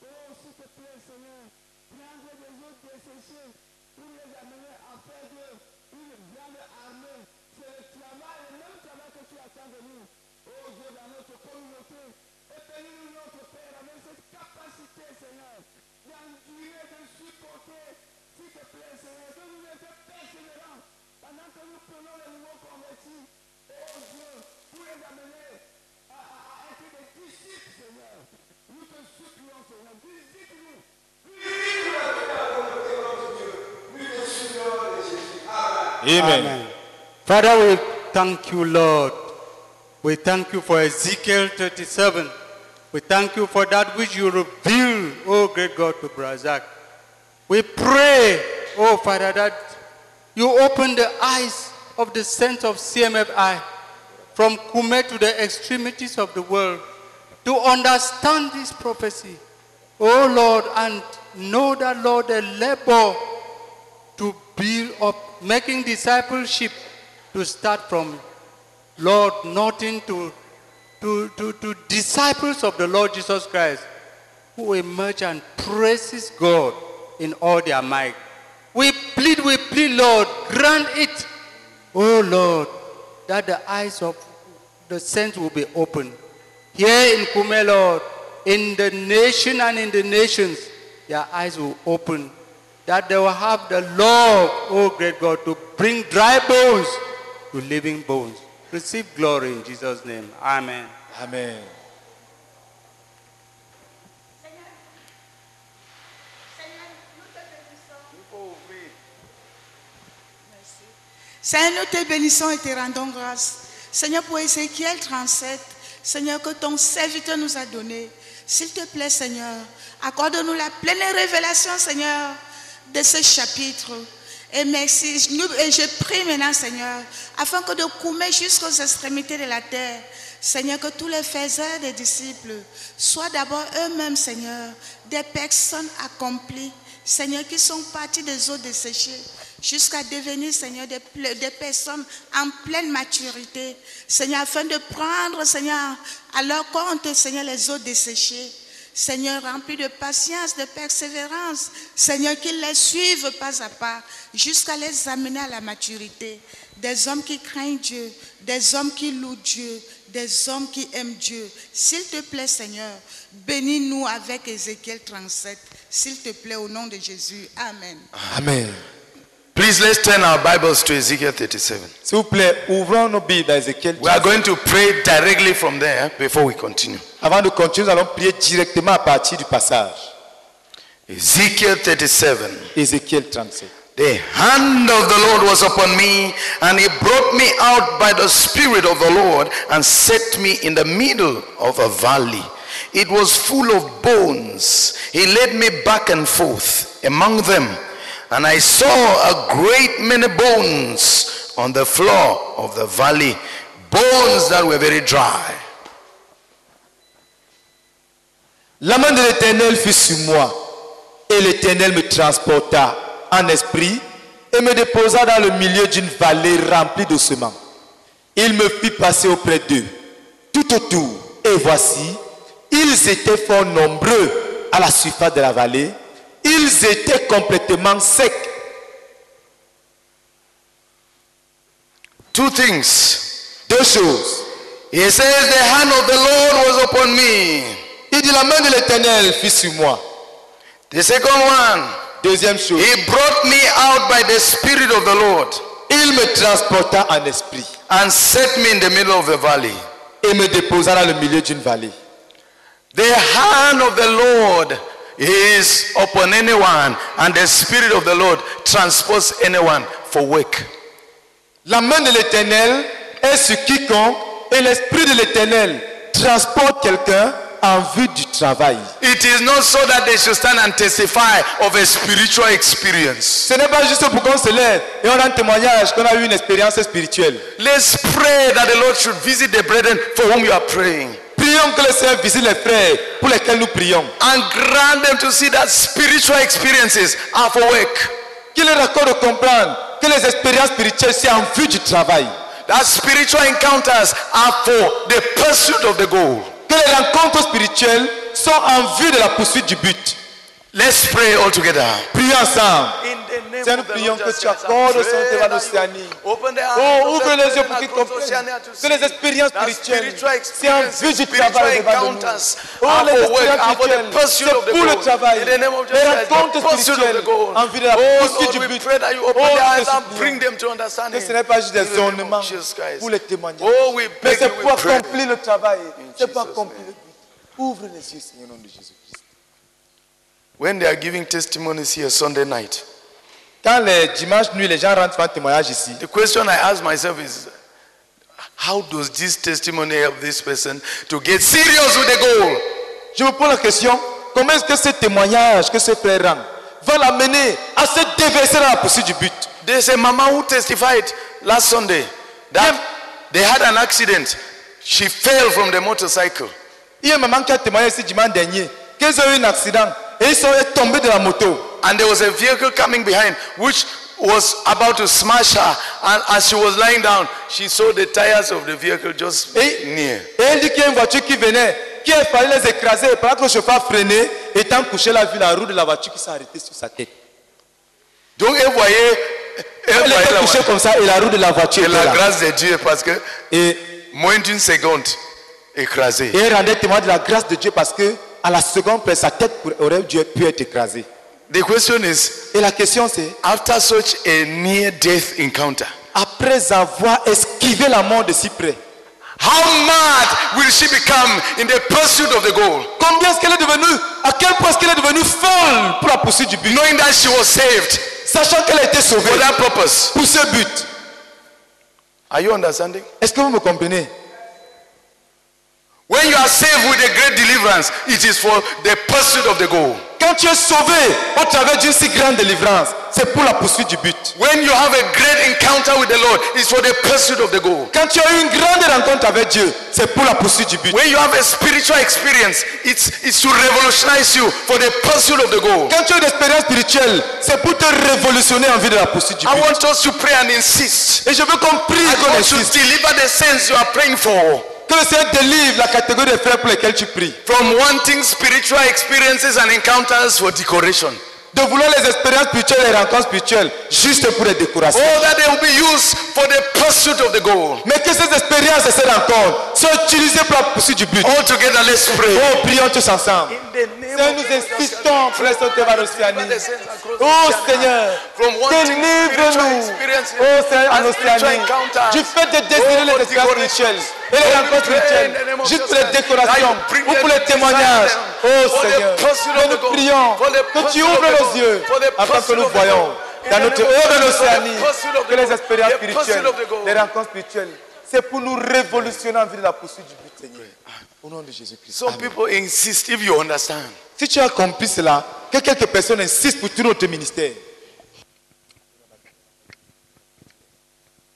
Oh, s'il te plaît, Seigneur, prendre les autres décéchés pour les amener à faire d'eux une grande armée. C'est le travail, le même travail que tu attends de nous. Oh Dieu, dans notre communauté, et bénis notre Père avec cette capacité, Seigneur, d'endurer, de supporter, s'il te plaît, Seigneur, de nous être persévérants pendant que nous prenons les nouveaux convertis. Oh Dieu, pour les amener Amen. Father, we thank you, Lord. We thank you for Ezekiel 37. We thank you for that which you reveal, oh great God, to Brazak. We pray, oh Father, that you open the eyes of the saints of CMFI from Kume to the extremities of the world to understand this prophecy. Oh Lord, and know that, Lord, the labor to build up, making discipleship to start from, Lord, nothing to, to, to, to disciples of the Lord Jesus Christ who emerge and praises God in all their might. We plead, we plead, Lord, grant it, oh Lord, that the eyes of the saints will be opened. Here in Kume, in the nation and in the nations, their eyes will open. That they will have the love, oh great God, to bring dry bones to living bones. Receive glory in Jesus' name. Amen. Amen. Seigneur, nous te bénissons et te rendons grâce. Seigneur, pour Ézéchiel 37, Seigneur, que ton serviteur nous a donné. S'il te plaît, Seigneur, accorde-nous la pleine révélation, Seigneur, de ce chapitre. Et merci. Et je prie maintenant, Seigneur, afin que de coumer jusqu'aux extrémités de la terre, Seigneur, que tous les faiseurs des disciples soient d'abord eux-mêmes, Seigneur, des personnes accomplies, Seigneur, qui sont partis des eaux desséchées jusqu'à devenir, Seigneur, des, personnes en pleine maturité, Seigneur, afin de prendre, Seigneur, à leur compte, Seigneur, les eaux desséchées. Seigneur, rempli de patience, de persévérance. Seigneur, qu'ils les suivent pas à pas jusqu'à les amener à la maturité. Des hommes qui craignent Dieu, des hommes qui louent Dieu, des hommes qui aiment Dieu. S'il te plaît, Seigneur, bénis-nous avec Ézéchiel 37. S'il te plaît, au nom de Jésus. Amen. Amen. Please let's turn our Bibles to Ezekiel 37. S'il vous plaît, ouvrons nos Bibles à Ézéchiel. We are going to pray directly from there before we continue. Avant de continuer, nous allons prier directement à partir du passage. Ezekiel 37. Ézéchiel 37. The hand of the Lord was upon me, and he brought me out by the Spirit of the Lord and set me in the middle of a valley. It was full of bones. He led me back and forth among them, and I saw a great many bones on the floor of the valley, bones that were very dry. La main de l'Éternel fut sur moi, et l'Éternel me transporta en esprit et me déposa dans le milieu d'une vallée remplie d'ossements. Il me fit passer auprès d'eux, tout autour, et voici, ils étaient fort nombreux à la surface de la vallée. Ils étaient complètement secs. Two things. Deux choses. He says, The hand of the Lord was upon me. Il dit, la main de l'Éternel fut sur moi. The second one, Deuxième chose. He brought me out by the Spirit of the Lord Il me transporta en esprit and set me in the middle of the valley. et me déposa dans le milieu d'une vallée. The hand of the Lord is upon anyone, and the Spirit of the Lord transports anyone for work. La main de l'Éternel est sur quiconque et l'Esprit de l'Éternel transporte quelqu'un en vue du travail. It is not so that they should stand and testify of a spiritual experience. Ce n'est pas juste pour qu'on se lève et on un témoignage qu'on a eu une expérience spirituelle. Let's pray that the Lord should visit the brethren for whom you are praying Prions que le Seigneur visite les frères pour lesquels nous prions. and grant them to see that spiritual experiences are for work. Qu'il leur accorde de comprendre que les expériences spirituelles c'est en vue du travail. That spiritual encounters are for the pursuit of the goal. Que les rencontres spirituelles sont en vue de la poursuite du but. Let's pray all together. Prions ensemble. In Seigneur, nous prions que tu accordes au Saint Évangile Océanie. Open the Oh, ouvre les yeux pour qu'ils comprennent que les expériences spirituelles, c'est en vue du travail devant nous. Oh, les expériences spirituelles, c'est pour le travail. Les rencontres spirituelles en vue de la poursuite du but. Oh, bring nous them to que understanding. ce n'est pas juste des ornements pour les témoignages. Oh, Mais c'est pour accomplir le travail. C'est pour Jesus' accomplir le but. Ouvre les yeux, Seigneur, au nom de Jésus. When they are giving testimonies here Sunday night, Quand les dimanches nuit, les gens rentrent faire témoignage ici, the question I ask myself is, how does this testimony help this person to get serious with the goal? je me pose la question, comment est-ce que ce témoignage que ce frère rend va l'amener à se déverser dans la poursuite du but? There's a mama who testified last Sunday that they had an accident. She fell from the motorcycle. Il y a une maman qui a témoigné ici dimanche dernier qu'ils ont eu un accident et ils sont tombés de la moto. And there was a vehicle coming behind which was about to smash her. And as she was lying down, she saw the tires of the vehicle just Et, near. et elle dit qu'il y a une voiture qui venait, qui fallu les écraser. Et pendant que le chauffeur freinait, étant couché, elle a vu la roue de la voiture qui s'est arrêtée sur sa tête. Donc, elle voyait, elle Elle voyait était la, couchée comme ça et la roue de la voiture et était la là. grâce de Dieu parce que Et, moins d'une seconde, écrasée. et elle rendait témoin de la grâce de Dieu parce que à la seconde près, sa tête aurait pu être écrasée. The question is, Et la question c'est, after such a near-death encounter, après avoir esquivé la mort de si près, how mad will she become in the pursuit of the goal? combien est-ce qu'elle est devenue, à quel point est-ce qu'elle est devenue folle pour la poursuite du but, Knowing that she was saved sachant qu'elle a été sauvée for that purpose. pour ce but. Are you understanding? Est-ce que vous me comprenez? When you are saved with a great deliverance, it is for the pursuit of the goal. Quand tu es sauvé au travers d'une si grande délivrance, c'est pour la poursuite du but. When you have a great encounter with the Lord, it's for the pursuit of the goal. Quand tu as une grande rencontre avec Dieu, c'est pour la poursuite du but. When you have a spiritual experience, it's, it's to revolutionize you for the pursuit of the goal. Quand tu as une expérience spirituelle, c'est pour te révolutionner en vue de la poursuite du but. I want us to pray and insist. Et je veux qu'on prie I et qu'on want to deliver the saints you are praying for Le Seigneur délivre la catégorie des frères pour lesquels tu pries. from wanting spiritual experiences and encounters for decoration. De vouloir les expériences spirituelles et les rencontres spirituelles juste pour les décorations. Oh, that they will be used for the pursuit of the goal. Mais que ces expériences et ces rencontres soient utilisées pour la poursuite du but. All together, let's pray. Oh, prions tous ensemble. Seigneur, nous insistons pour les l'Océanie. Oh Seigneur, délivre-nous. Oh Seigneur, en Océanie. Du fait de désirer les expériences spirituelles et les rencontres spirituelles, juste pour les décorations ou pour les témoignages. Oh Seigneur, que nous prions, que tu ouvres nos yeux afin que nous voyons dans notre haut de l'Océanie que les expériences spirituelles, les rencontres spirituelles, c'est pour nous révolutionner en vue de la poursuite du but, Seigneur. Au nom de Jésus-Christ. Some people insist if you understand. Si tu as compris cela, que quelques personnes insistent pour tout notre ministère.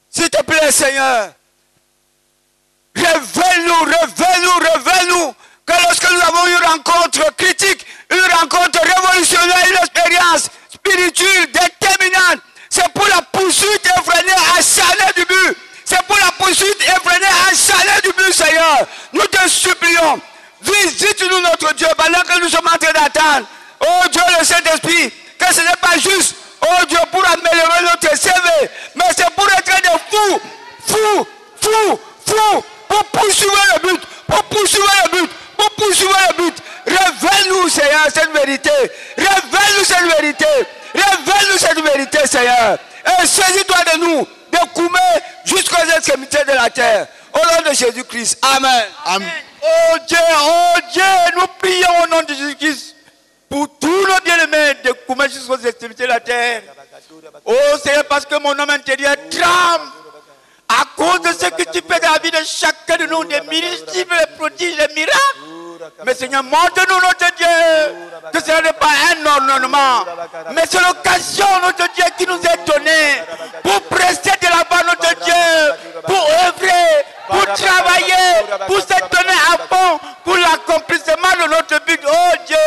S'il te plaît, Seigneur, révèle-nous, révèle-nous, révèle-nous que lorsque nous avons eu une rencontre critique, rencontre révolutionnaire, une expérience spirituelle déterminante, c'est pour la poursuite effrénée acharnée du but. C'est pour la poursuite effrénée acharnée du but, Seigneur. Nous te supplions, visite-nous notre Dieu pendant que nous sommes en train d'attendre. Oh Dieu, le Saint-Esprit, que ce n'est pas juste, oh Dieu, pour améliorer notre CV, mais c'est pour être des fous, fous, fous, fous, pour poursuivre le but, pour poursuivre le but, pour poursuivre le but. Révèle-nous, Seigneur, cette vérité. Révèle-nous cette vérité. Révèle-nous cette vérité, Seigneur. Et saisis-toi de nous, de Koumé jusqu'aux extrémités de la terre. Au nom de Jésus-Christ. Amen. Amen. Oh Dieu, oh Dieu, nous prions au nom de Jésus-Christ pour tous nos bien-aimés de Koumé jusqu'aux extrémités de la terre. Oh Seigneur, parce que mon homme intérieur tremble à cause de ce que tu fais dans la vie de chacun de nous, des multiples des prodiges, des miracles. Mais Seigneur, montre-nous notre Dieu que ce n'est pas un ordonnement, mais c'est l'occasion, notre Dieu, qui nous est donnée pour prester de là-bas, notre Dieu, pour œuvrer, pour travailler, pour se donner à fond pour l'accomplissement de notre but. Oh Dieu,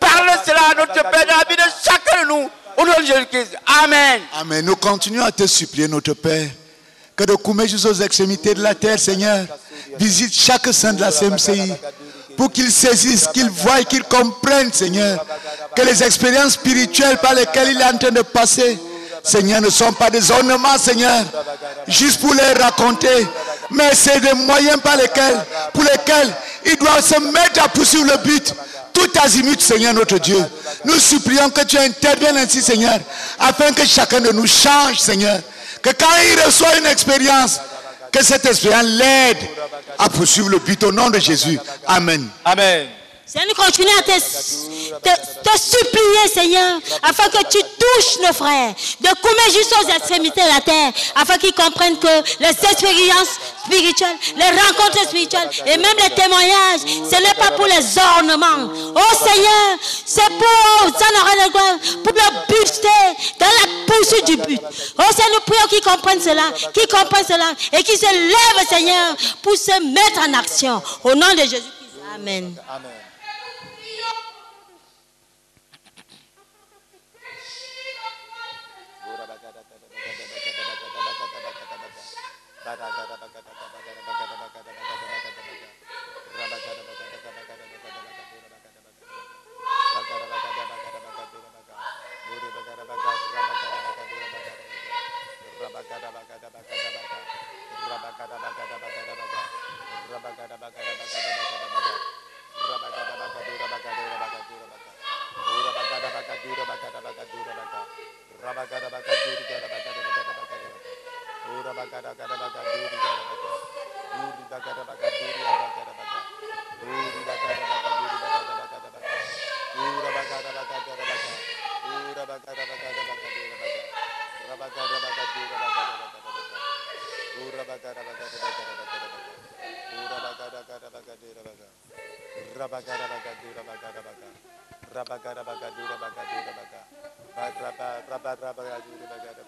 parle cela à notre Père dans la vie de chacun de nous. Au nom de Jésus-Christ. Amen. Amen. Nous continuons à te supplier, notre Père, que de Koumé jusqu'aux extrémités de la terre, Seigneur, visite chaque saint de la CMCI pour qu'ils saisissent, qu'ils voient, qu'ils comprennent, Seigneur, que les expériences spirituelles par lesquelles il est en train de passer, Seigneur, ne sont pas des ornements, Seigneur, juste pour les raconter, mais c'est des moyens par lesquels, pour lesquels il doit se mettre à poursuivre le but tout azimut, Seigneur notre Dieu. Nous supplions que tu interviennes ainsi, Seigneur, afin que chacun de nous change, Seigneur. Que quand il reçoit une expérience, que cette expérience l'aide à poursuivre le but au nom de Jésus. Amen. Amen. Seigneur, nous continuons à te, te- te supplier, Seigneur, afin que tu touches nos frères, de coumer jusqu'aux extrémités de la terre, afin qu'ils comprennent que les expériences spirituelles, les rencontres spirituelles et même les témoignages, ce n'est pas pour les ornements. Oh Seigneur, c'est pour honorer de gloire, pour le buster dans la poursuite du but. Oh Seigneur, nous prions qu'ils comprennent cela, qu'ils comprennent cela et qu'ils se lèvent, Seigneur, pour se mettre en action. Au nom de Jésus-Christ. Amen. ได้ได้ได้ kada bagadura bagadura duri kada bagadura bagadura kada kada bagadura bagadura kada kada bagadura bagadura kada kada bagadura bagadura kada kada bagadura bagadura dura kada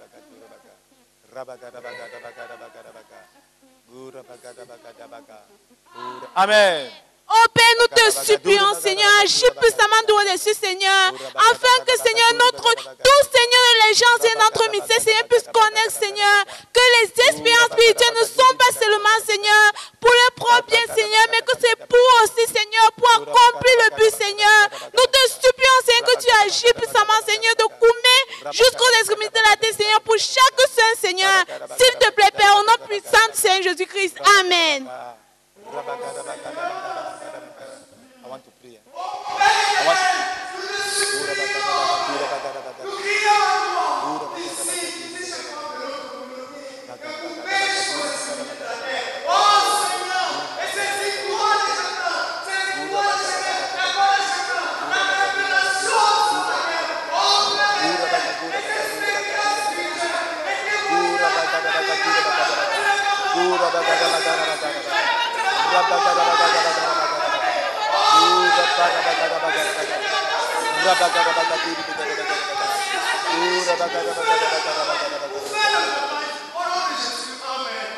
Amen. Oh Père, nous te supplions, Seigneur, agis puissamment nous au-dessus, Seigneur, afin que, Seigneur, notre, tout, Seigneur, les gens et notre ministère, Seigneur, puissent connaître, Seigneur, que les expériences spirituelles ne sont pas seulement, Seigneur, pour le propre bien, Seigneur, mais que c'est pour aussi, Seigneur, pour accomplir le but, Seigneur. Nous te supplions, Seigneur, que tu agis puissamment, Seigneur, de Koumé jusqu'aux extrémités de la terre, Seigneur, pour chaque saint, Seigneur. S'il te plaît, Père, au nom puissant du Seigneur Jésus-Christ. Amen. I want to pray.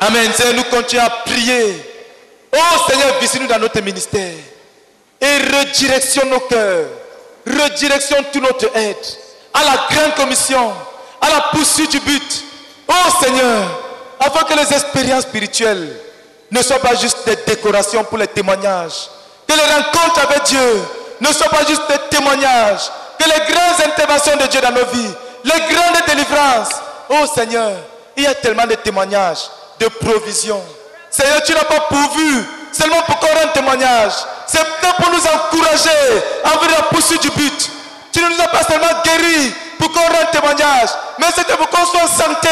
Amen. Seigneur, nous continuons à prier. Oh Seigneur, visite-nous dans notre ministère. Et redirectionne nos cœurs. Redirectionne toute notre aide. À la grande commission. À la poursuite du but. Oh Seigneur, afin que les expériences spirituelles ne soient pas juste des décorations pour les témoignages. Que les rencontres avec Dieu ne soient pas juste des témoignages. Que les grandes interventions de Dieu dans nos vies, les grandes délivrances. Oh Seigneur, il y a tellement de témoignages, de provisions. Seigneur, tu n'as pas pourvu seulement pour qu'on rende témoignage. C'est pour nous encourager envers la poursuite du but. Ne nous as pas seulement guéris pour qu'on rende témoignage, mais c'était pour qu'on soit en santé,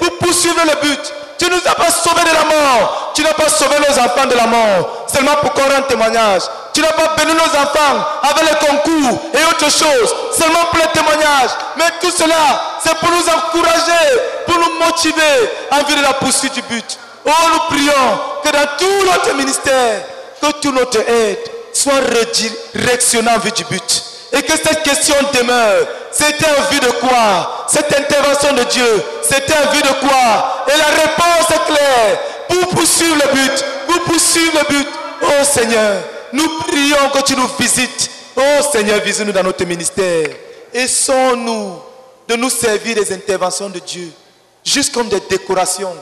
pour poursuivre le but. Tu ne nous as pas sauvés de la mort. Tu n'as pas sauvé nos enfants de la mort. Seulement pour qu'on rende témoignage. Tu n'as pas béni nos enfants avec les concours et autres choses. Seulement pour les témoignages. Mais tout cela, c'est pour nous encourager, pour nous motiver en vue de la poursuite du but. Oh, nous prions que dans tout notre ministère, que toute notre aide soit redirectionnée en vue du but. Et que cette question demeure. C'était en vue de quoi? Cette intervention de Dieu, c'était en vue de quoi? Et la réponse est claire. Pour poursuivre le but, pour poursuivre le but. Oh Seigneur, nous prions que tu nous visites. Oh Seigneur, visite-nous dans notre ministère. Et nous de nous servir des interventions de Dieu. Juste comme des décorations.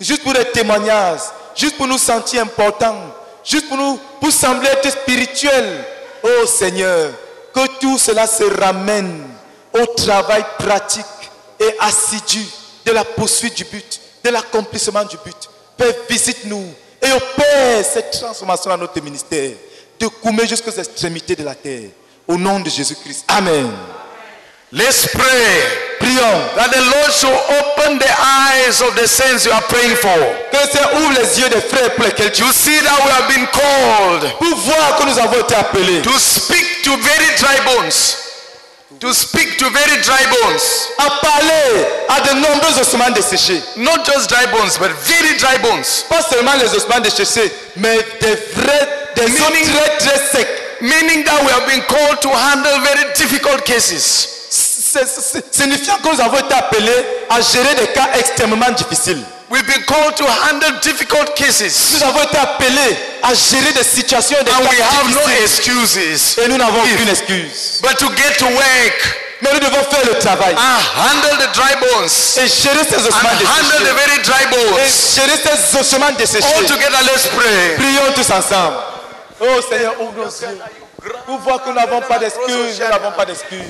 Juste pour des témoignages. Juste pour nous sentir importants. Juste pour nous, pour sembler être spirituels. Oh Seigneur, que tout cela se ramène au travail pratique et assidu de la poursuite du but, de l'accomplissement du but. Père, visite-nous et opère cette transformation dans notre ministère, de Koumé jusqu'aux extrémités de la terre. Au nom de Jésus-Christ. Amen. Let's pray. Prions. That the Lord should open the eyes of the saints you are praying for. Que le Seigneur ouvre les yeux des frères pour lesquels tu You see that we have been called pour voir que nous avons été appelés to speak to very dry bones. To speak to very dry bones. à parler à de nombreux ossements desséchés. Not just dry bones, but very dry bones. Pas seulement les ossements desséchés, mais des vrais, des os Meaning- très très secs. Meaning that we have been called to handle very difficult cases. Signifiant que nous avons été appelés à gérer des cas extrêmement difficiles. We've been called to handle difficult cases. Nous avons été appelés à gérer des situations des And we have no excuses. Et nous n'avons aucune excuse. But to get to work Mais nous devons faire le travail and handle the dry bones. et gérer ces ossements And handle the very dry bones. Et gérer ces ossements desséchés. All together, let's pray. Prions tous ensemble. Oh Seigneur, ouvre nos yeux. Pour voir que nous n'avons pas d'excuses. Nous n'avons pas d'excuses.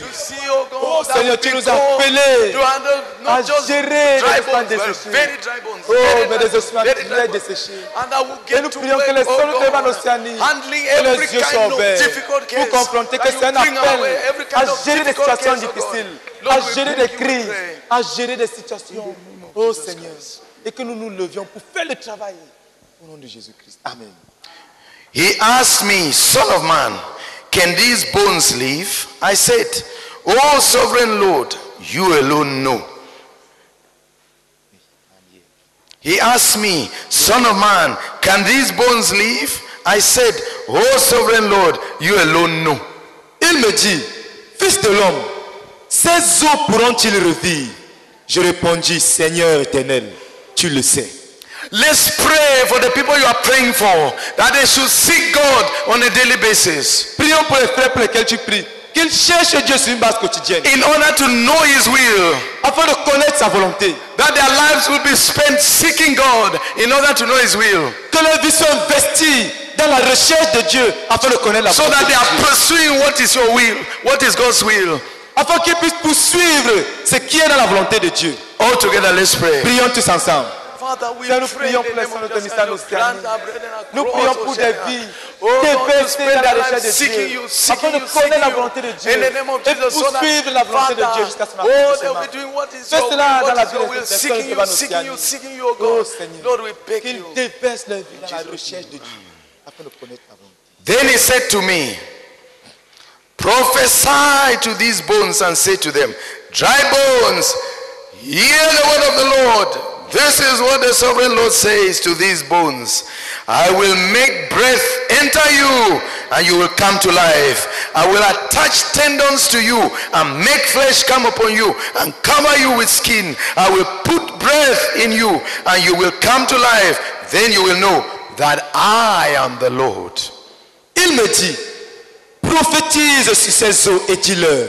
Oh Seigneur, tu nous as appelés à gérer dry les but desséchés. Oh, mais des ossements très desséchés. Et nous prions que les oh sols de God, Océanie, handling que les every yeux soient kind of ouverts difficult pour confronter que c'est un appel way, every à gérer des situations oh difficiles, à gérer des crises, à gérer des situations. Oh Seigneur, et que nous nous levions pour faire le travail. Au nom de Jésus-Christ. Amen. He asked me, Son of man, can these bones live? I said, Oh, sovereign Lord, you alone know. He asked me, Son of man, can these bones live? I said, Oh sovereign Lord, you alone know. Il me dit, Fils de l'homme, ces eaux pourront-ils revivre Je répondis, Seigneur éternel, tu le sais. Let's pray for the people you are praying for that they should seek God on a daily basis. Prions pour les frères pour lesquels tu pries, qu'ils cherchent Dieu sur une base quotidienne, In order to know His will, afin de connaître sa volonté. that their lives will be spent seeking God in order to know His will. Que leur vie soit investie dans la recherche de Dieu, afin de connaître la So volonté that they are pursuing what is your will, what is God's will. Afin qu'ils puissent poursuivre ce qui est dans la volonté de Dieu. All together, let's pray. Prions tous ensemble. Father, we Seigneur, nous pray prions in the pour les name of saints de Jesus Ministère and you Océanie. grant our brethren Nous across prions pour des Oceania. vies Oh God, to déversées spend dans la their recherche lives de seeking Dieu, you, afin seeking de you, connaître seeking la you. volonté de Dieu In the name of et Jesus, so that, poursuivre la volonté de Dieu Father, jusqu'à ce oh, they'll matin. be doing what is Fais your will, cela dans what la is your vie will, des seeking personnes you, devant seeking you, l'Océanie. seeking you, oh Oh God. Seigneur, Lord, we beg qu'ils you. déversent leur vie dans la recherche de Dieu, afin de connaître la volonté. Then he said to me, Prophesy to these bones and say to them, Dry bones, hear the word of the Lord. This is what the sovereign Lord says to these bones. I will make breath enter you, and you will come to life. I will attach tendons to you and make flesh come upon you and cover you with skin. I will put breath in you, and you will come to life. Then you will know that I am the Lord. Il me dit, prophétise sur ces eaux et dis-leur,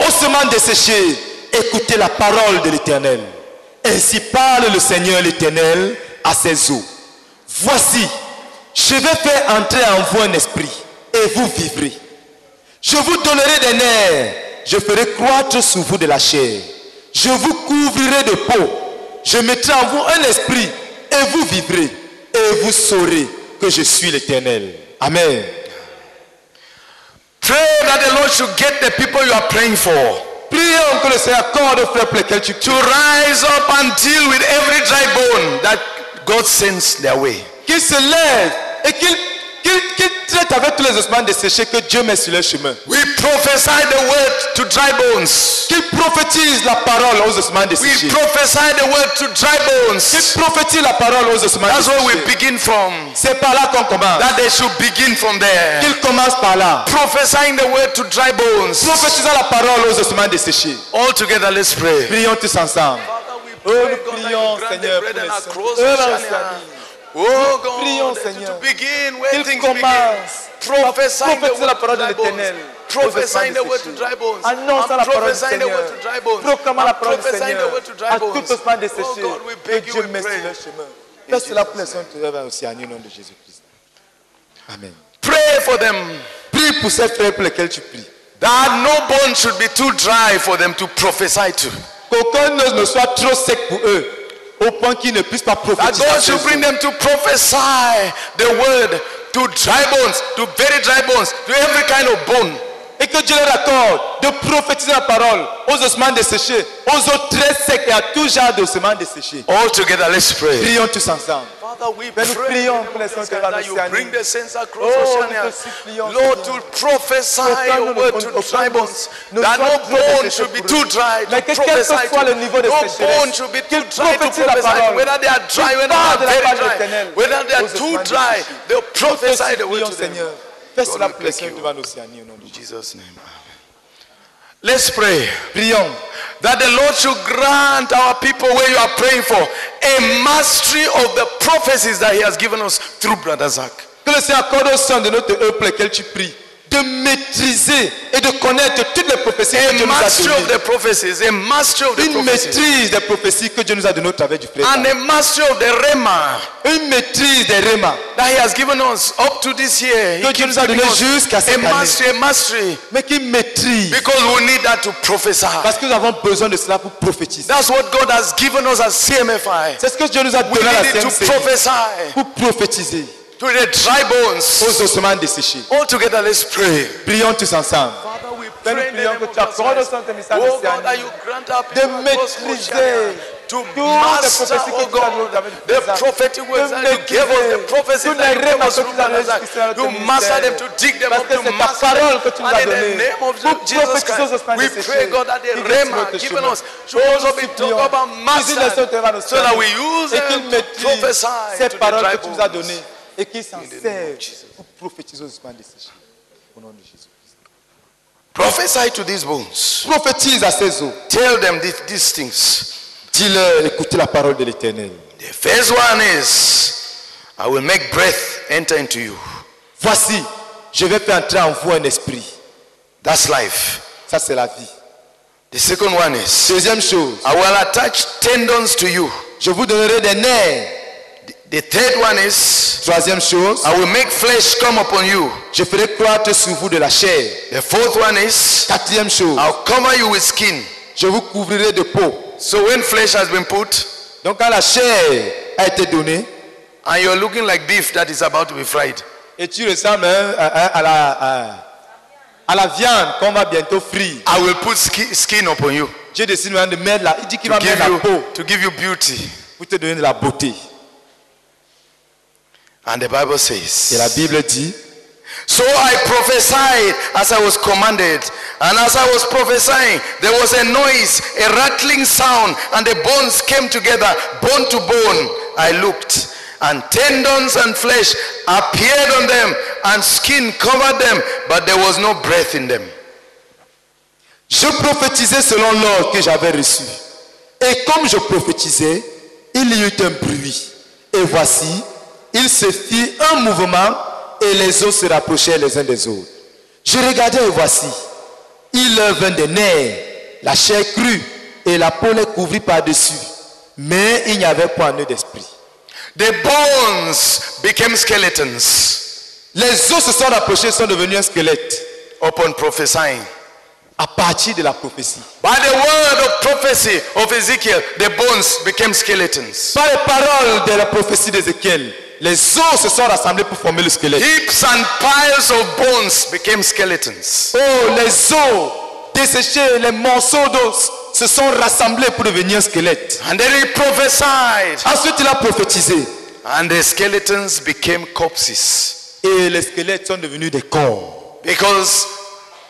ossements desséchés, écoutez la parole de l'Éternel. Ainsi parle le Seigneur l'Éternel à ces eaux. Voici, je vais faire entrer en vous un esprit, et vous vivrez. Je vous donnerai des nerfs, je ferai croître sous vous de la chair. Je vous couvrirai de peau, je mettrai en vous un esprit, et vous vivrez, et vous saurez que je suis l'Éternel. Amen. Pray that the Lord should get the people you are praying for Prions que le Seigneur accorde aux frères pour lesquels tu to rise up and deal with every dry bone that God sends their way. qu'ils se lèvent et qu'ils qu'ils traitent avec tous les ossements desséchés que Dieu met sur leur chemin? We prophesy the word to dry bones. Qu'ils prophétisent la parole aux ossements We desséchés. prophesy the word to dry bones. Qu'ils prophétisent la parole aux ossements That's where we desséchés. begin from. C'est par là qu'on commence. That they should begin from there. Qu'ils commencent par là. Prophesying the word to dry bones. Prophétisant la parole aux ossements desséchés. All together, let's pray. Prions tous ensemble. Oh, nous prions, Seigneur, pour les Oh God, Prions, to Seigneur. Prophesying the Prophétiser la parole de l'Éternel. Prophesying the word to ossements dry bones. Annonçant I'm la parole du Seigneur. Proclamant la parole du Seigneur à tout osement Oh desséché you, Dieu pray. leur chemin. Fais cela pour les saints de l'œuvre Océanie au nom de Jésus-Christ. Amen. Pray for them Prie pour ces frères pour lesquels tu pries. that no bone should be too dry for them to prophesy to. Qu'aucun os ne soit trop sec pour eux, au point qu'ils ne puissent pas That prophétiser. God should bring them to prophesy the word to dry bones, to very dry bones, to every kind of bone. Et que Dieu leur accorde de prophétiser la parole aux ossements desséchés, aux os très secs et à tout genre d'ossements desséchés. All together, let's pray. Prions tous ensemble. Father, we Mais nous pray prions pour les saints de that you bring the saints across Oh, Oceania. Lord, Seigneur. to prophesy your ne- word to ne That no trop bone should be too dry Mais to que quel que prophesy soit to. le niveau de No bone should be too qu'ils dry to prophesy. Whether they are dry, Qu'ils whether they are very dry, whether they are too dry, they'll prophesy the word to them. Seigneur. Fais God, cela pour les saints you. devant l'Océanie au nom de In. Jesus' name. Let's pray. Prions. that the Lord should grant our people where you are praying for a mastery of the prophecies that He has given us through Brother Zach. Que le Seigneur accorde au sein de notre pour lesquels tu pries de maîtriser et de connaître toutes les prophéties que Dieu nous a données. Une maîtrise des prophéties que Dieu nous a données au travers du frère. and a mastery of the rema Une maîtrise des rémas that He has given us up to this year. Que Dieu nous a donné us jusqu'à cette année. mastery, mastery, Mais qui maîtrise. because we need that to prophesy. Parce que nous avons besoin de cela pour prophétiser. That's what God has given us as CMFI. C'est ce que Dieu nous a donné à la prophesy pour prophétiser to the dry bones. aux ossements desséchés. All together, let's pray. Prions tous ensemble. Father, we Père, nous pray in the name of Jesus. Oh God, that you grant our de people across maîtriser to master, oh God, the prophetic words De that you gave us, the maîtriser prophecies that you gave us to master them, to dig them up, to master them. And in the name of Jesus Christ, we pray, God, that the notre given us should also be talked about nos so that we use them to prophesy to the dry que tu nous as bones. Et qu'il s'en serve pour prophétiser aux desséchés. Au nom de Jésus. Prophesy to these bones. Prophétise à ces os. Tell them these, these things. Dis-leur, écoutez la parole de l'Éternel. The first one is, I will make breath enter into you. Voici, je vais faire entrer en vous un esprit. That's life. Ça, c'est la vie. The second one is, Deuxième chose, I will attach tendons to you. je vous donnerai des nerfs. The third one is, Troisième chose, I will make flesh come upon you. je ferai croître sur vous de la chair. The fourth one is, Quatrième chose, I'll cover you with skin. je vous couvrirai de peau. So when flesh has been put, Donc quand la chair a été donnée, and you're looking like beef that is about to be fried, et tu ressembles à, à- à la, à- à la viande qu'on va bientôt frire, I will put ski- skin upon you Dieu décide de mettre la, il dit qu'il va mettre la you, peau to give you beauty. pour te donner de la beauté. And the Bible Et says, la Bible dit, So I prophesied as I was commanded. And as I was prophesying, there was a noise, a rattling sound, and the bones came together, bone to bone. I looked, and tendons and flesh appeared on them, and skin covered them, but there was no breath in them. je prophétisais selon l'ordre que j'avais reçu. Et comme je prophétisais, il y eut un bruit. Et voici, il se fit un mouvement et les os se rapprochèrent les uns des autres. Je regardais et voici, il leur vint des nerfs, la chair crue et la peau les couvrit par-dessus. Mais il n'y avait point en eux d'esprit. The bones became skeletons Les os se sont rapprochés, sont devenus un squelette upon prophesying. à partir de la prophétie. By the word of prophecy of Ezekiel, the bones became skeletons. Par les paroles de la prophétie d'Ézéchiel, les os se sont rassemblés pour former le squelette. Heaps and piles of bones became skeletons. Oh, les os desséchés, les morceaux d'os se sont rassemblés pour devenir un squelette. And then he prophesied. Ensuite, il a prophétisé. And the skeletons became corpses. Et les squelettes sont devenus des corps. Because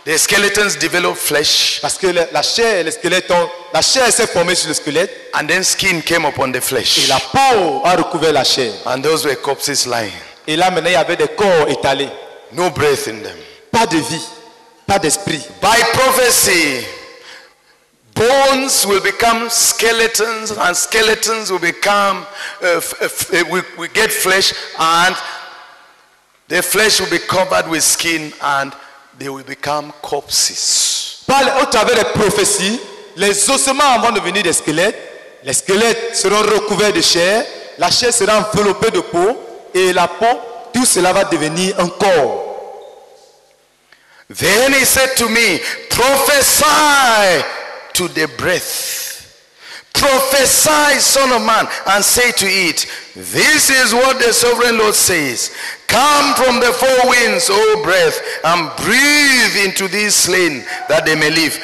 the skeletons developed flesh. Parce que la chair, les squelettes ont, la chair s'est formée sur le squelette And then skin came upon the et flesh. la peau a recouvert la chair. And those were corpses lying. Et là, maintenant, il y avait des corps étalés. No breath in them. Pas de vie, pas d'esprit. By prophecy, bones will become skeletons, and skeletons will become, uh, f- uh, we, we get flesh, and the flesh will be covered with skin, and they will become corpses. Par, au travers des prophéties, les ossements vont devenir des squelettes. Les squelettes seront recouverts de chair. La chair sera enveloppée de peau. Et la peau, tout cela va devenir un corps. Then he said to me, Prophesy to the breath. Prophesy, Son of Man, and say to it, This is what the sovereign Lord says. Come from the four winds, O breath, and breathe into these slain that they may live.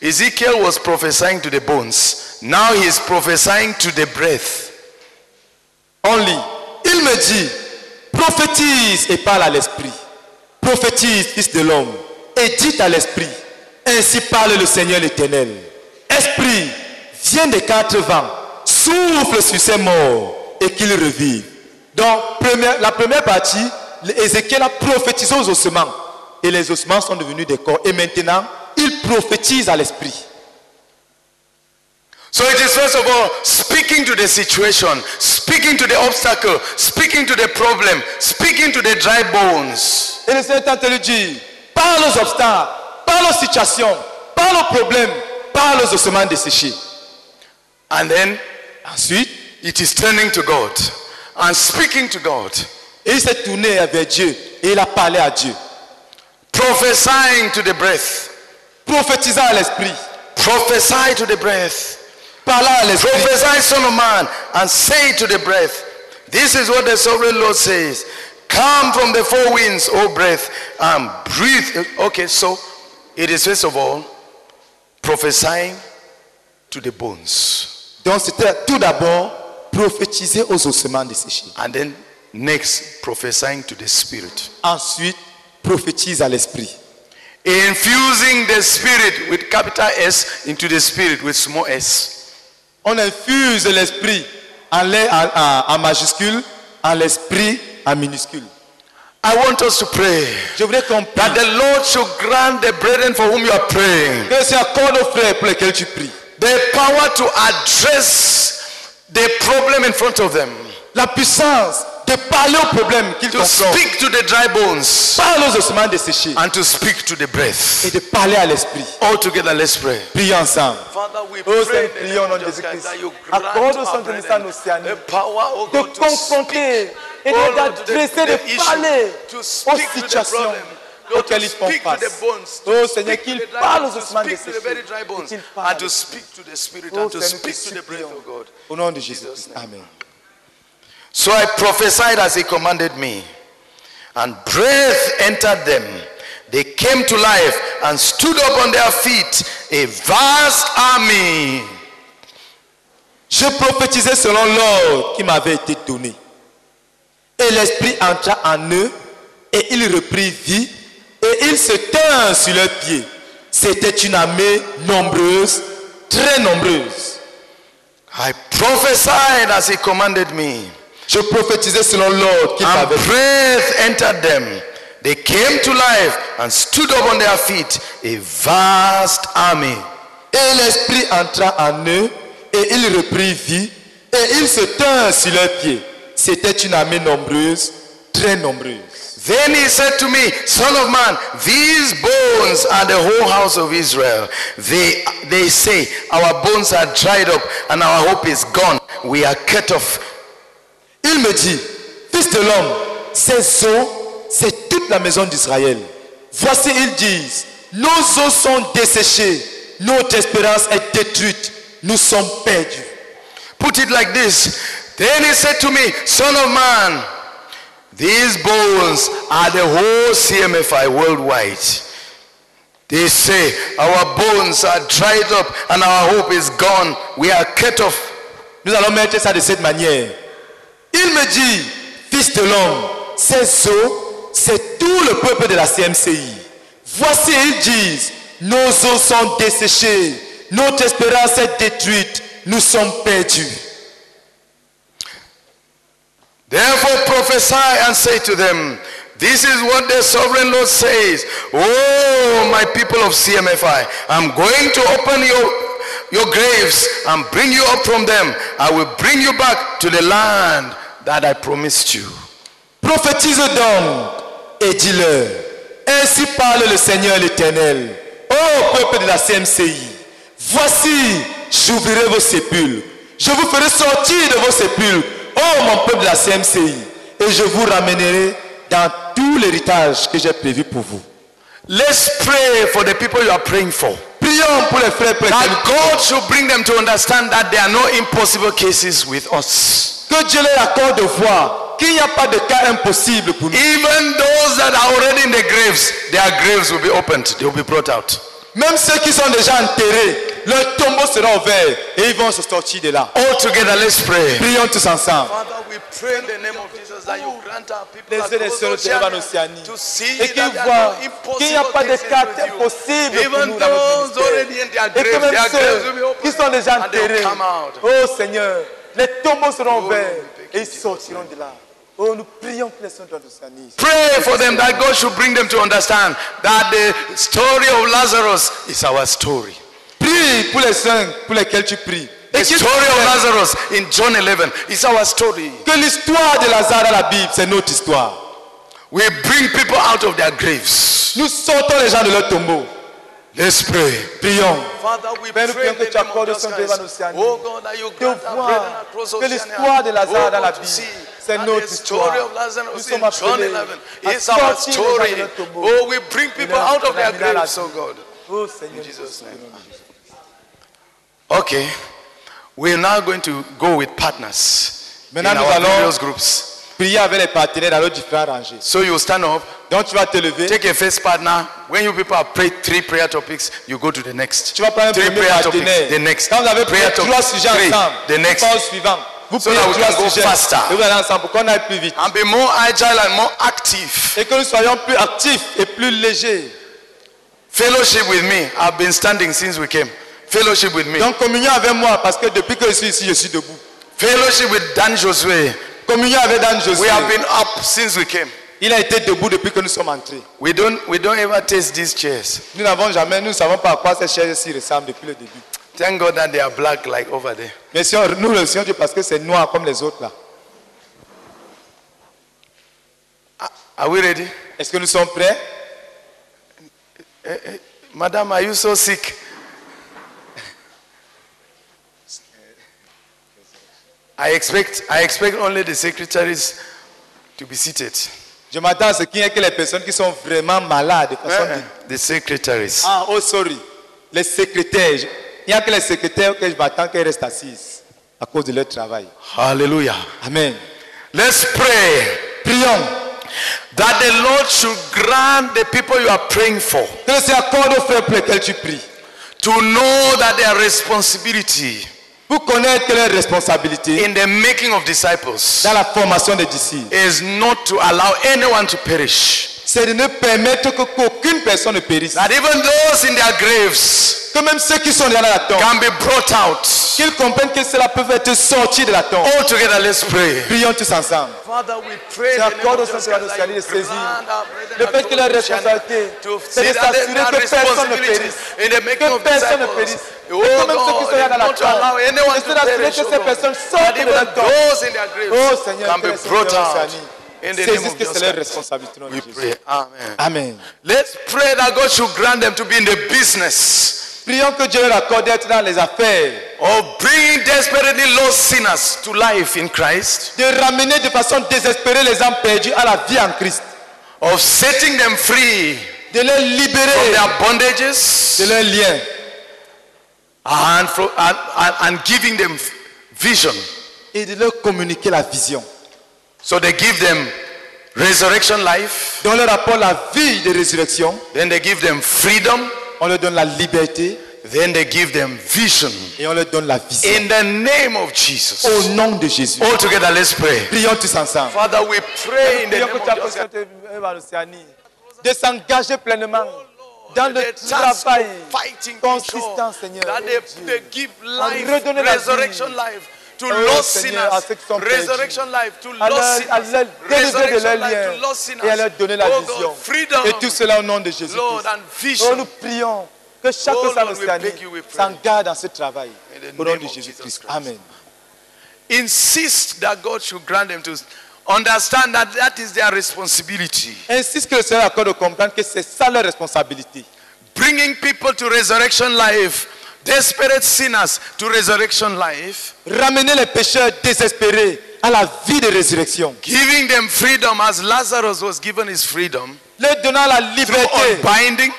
Ezekiel was prophesying to the bones. Now he is prophesying to the breath. Only. Il me dit, prophétise et parle à l'esprit. Prophétise, fils de l'homme, et dit à l'esprit, ainsi parle le Seigneur l'Éternel. Esprit, viens des quatre vents, souffle sur ces morts et qu'ils revivent. Donc, première- la première partie, Ézéchiel a prophétisé aux ossements. Et les ossements sont devenus des corps. Et maintenant, il prophétise à l'esprit. So it is first of all speaking to the situation, speaking to the obstacle, speaking to the problem, speaking to the dry bones. Et le Seigneur train de dire, parle aux obstacles, parle aux situations, parle aux problèmes, parle aux ossements desséchés. And then Ensuite, it is turning to God and speaking to God, et il s'est tourné vers Dieu et il a parlé à Dieu, prophesying to the breath, prophétisant à l'esprit, prophesy to the breath, parlant à l'esprit. prophesy, son of man, and say to the breath, This is what the sovereign Lord says. Come from the four winds, O breath, and breathe. Okay, so it is first of all prophesying to the bones. Donc c'était tout d'abord prophétiser aux ossements desséchés. And then next, prophesying to the spirit. Ensuite, prophétise à l'esprit. Infusing the spirit with capital S into the spirit with small s. On infuse l'esprit en, en- en- majuscule, en l'esprit en minuscule. I want us to pray Je voudrais qu'on that the Lord should grant the brethren for whom you are praying Que le Seigneur accorde aux frères pour lesquels tu pries. The power to address the problem in front of them. La puissance de parler aux problèmes qu'ils confrontent. speak to the dry bones Parle aux ossements desséchés and to speak to the breath. et de parler à l'esprit. All together, let's pray. Prions ensemble. Father, we Oh pray Seigneur, in the prions au name nom of de Jesus Christ Jésus-Christ. that you grant Accorde océanique the power, oh de speak, confronter et oh d'adresser, the de parler to aux speak to the situations Oh Seigneur, parlent bones, aux ossements bones, qu'ils and to speak to the spirit, Oh and to speak to the breath, oh God. Au nom de Jésus-Christ. Amen. So I prophesied as he commanded me, and breath entered them. They came to life and stood up on their feet, a vast army. Je prophétisais selon l'ordre qui m'avait été donné. Et l'esprit entra en eux et ils reprirent vie et ils se tinrent sur leurs pieds. C'était une armée nombreuse, très nombreuse. I prophesied as he commanded me. Je prophétisais selon l'ordre qu'il m'avait breath entered them. They came to life and stood up on their feet, a vast army. Et l'esprit entra en eux et ils reprirent vie et ils se tinrent sur leurs pieds. C'était une armée nombreuse, très nombreuse. Then he said to me, Son of man, these bones are the whole house of Israel. They, they say, Our bones are dried up and our hope is gone. We are cut off. Il me dit, Fils de l'homme, ces eaux, c'est toute la maison d'Israël. Voici, ils disent, nos eaux sont desséchées, notre espérance est détruite, nous sommes perdus. Put it like this. Then he said to me, Son of man, these bones are the whole CMFI worldwide. They say, Our bones are dried up and our hope is gone. We are cut off. Nous allons mettre ça de cette manière. Il me dit, Fils de l'homme, ces eaux, c'est tout le peuple de la CMCI. Voici, ils disent, nos eaux sont desséchées, notre espérance est détruite, nous sommes perdus. Therefore prophesy and say to them, This is what the sovereign Lord says. Oh, my people of CMFI, I'm going to open your, your graves and bring you up from them. I will bring you back to the land that I promised you. Prophétise donc et dis-leur, ainsi parle le Seigneur l'Éternel, ô peuple de la CMCI, voici, j'ouvrirai vos sépulcres, je vous ferai sortir de vos sépulcres, ô mon peuple de la CMCI, et je vous ramènerai dans tout l'héritage que j'ai prévu pour vous. Let's pray for the people you are praying for. Prions pour les frères lesquels That God should bring them to understand that there are no impossible cases with us. que Dieu leur accorde de voir qu'il n'y a pas de cas impossible pour nous. Even those that are already in the graves, their graves will be opened. They will be brought out. Même ceux qui sont déjà enterrés, leurs tombeaux seront ouverts et ils vont se sortir de là. All together, let's pray. Prions tous ensemble. Father, we pray in the name of Jesus that you grant our people Les et across sœurs de et qu'ils voient qu'il n'y a pas de you. impossibles pour Even nous dans notre those ministère. already in their Et que graves, même ceux qui sont déjà enterrés, come out. oh Seigneur, les tombeaux seront ouverts et ils sortiront de là. Oh, nous prions pour les sœurs d'Océanie. Pray for them that God should bring them to understand that the story of Lazarus is our story. Prie pour les saints pour lesquels tu pries. The story of Lazarus in John 11 is our story. que l'histoire de Lazare dans la Bible, c'est notre histoire. We bring people out of their graves. Nous sortons les gens de leur tombeau. Let's pray. Prions. Father, we Père, nous pray prions que tu accordes son devant l'Océanie. Oh God, that you De grant our brethren voir across que Oceania. l'histoire de Lazare Oh dans la Bible, that notre the story of Lazarus in John 11 à is our sortir les gens story. Oh, we bring people out of their ramener à la graves, oh God. Oh Seigneur, Jesus' name. prions au nom de Jésus. Okay. We're now going to go with partners in Maintenant, our various groups. prier avec les partenaires dans leurs différentes rangées. So you stand up, Donc tu vas te lever. take a first partner. When you people have prayed three prayer topics, you go to the next. Tu vas prendre un Three premier prayer partenaire. topics, the next. Quand vous avez prayer prié trois sujets ensemble, the next. pas au suivant. Vous So that we can go faster. Et vous allez ensemble pour qu'on aille plus vite. And be more agile and more active. Et que nous soyons plus actifs et plus légers. Fellowship with me. I've been standing since we came. Fellowship with me. Donc communion avec moi parce que depuis que je suis ici, je suis debout. Fellowship with Dan Josue. Communion avec Dan Josué. We have been up since we came. Il a été debout depuis que nous sommes entrés. We don't, we don't ever taste these chairs. Nous n'avons jamais, nous ne savons pas à quoi ces chaises-ci ressemblent depuis le début. Thank God that they are black like over there. Mais si on- nous remercions Dieu parce que c'est noir comme les autres là. Are we ready? Est-ce que nous sommes prêts? Eh, eh, Madam, are you so sick? I expect, I expect only the secretaries to be seated. Je m'attends à ce qu'il n'y ait que les personnes qui sont vraiment malades. de façon Eh, de- The secretaries. Ah, oh, sorry. Les secrétaires. N'y a que les secrétaires que je m'attends qu'elles restent assises à cause de leur travail. Hallelujah. Amen. Let's pray. Prions. That the Lord should grant the people you are praying for Que le Seigneur accorde aux pour lesquels tu pries. to know that their responsibility Pour connaître que leur responsabilité in the making of disciples dans la formation des disciples, is not to allow anyone to perish. C'est de ne permettre que- qu'aucune personne ne périsse. That even those in their graves Que même ceux qui sont dans la tombe, can be brought out. qu'ils comprennent que cela peut être sorti de la tombe. All together, let's pray. Prions tous ensemble. Father, we pray C'est accorde aux saints de de saisir le fait que leur responsabilité, c'est de s'assurer que personne ne périsse. Que personne ne périsse. Et que même ceux qui sont là dans la tombe, rassurer perish, que oh ces personnes sortent de la tombe. Oh Seigneur, can que be les saints saisissent que c'est leur responsabilité. We pray. Amen. Amen. Let's pray that God should grant them to be in the business Prions que Dieu leur accorde d'être dans les affaires, of bringing desperately lost sinners to life in Christ, de ramener de façon désespérée les âmes perdues à la vie en Christ, of setting them free de les from libérer their bondages, de leurs liens and, and, and, and giving them vision. et de leur communiquer la vision. So they give them resurrection life, Dans leur rapport la vie de résurrection, then they give them freedom, on leur donne la liberté then they give them vision. et on leur donne la vision. In the name of Jesus. Au nom de Jésus. All together, let's pray. Prions tous ensemble. Father, we pray in the Prions name of Jesus. de s'engager pleinement dans le travail consistant, Seigneur. that they, they give life, resurrection life to Oh, lost Seigneur, à sinners, resurrection life to à lost leur, à sinners, leur délivrer de leurs liens to lost sinners. et à leur donner la Oh vision. God, freedom, Et tout cela au nom de Jésus. Lord, and Oh, vision. nous prions que chaque Oh, saint Lord, we Océanie beg you, we pray. s'engage dans ce travail. Au nom de Jésus-Christ. Christ. Amen. Insist that God should grant them to understand that that is their responsibility. Insiste que le Seigneur accorde de comprendre que c'est ça leur responsabilité. Bringing people to resurrection life, desperate sinners to resurrection life, Ramener les pécheurs désespérés à la vie de résurrection. giving them freedom as Lazarus was given his freedom, Leur donnant la through liberté. unbinding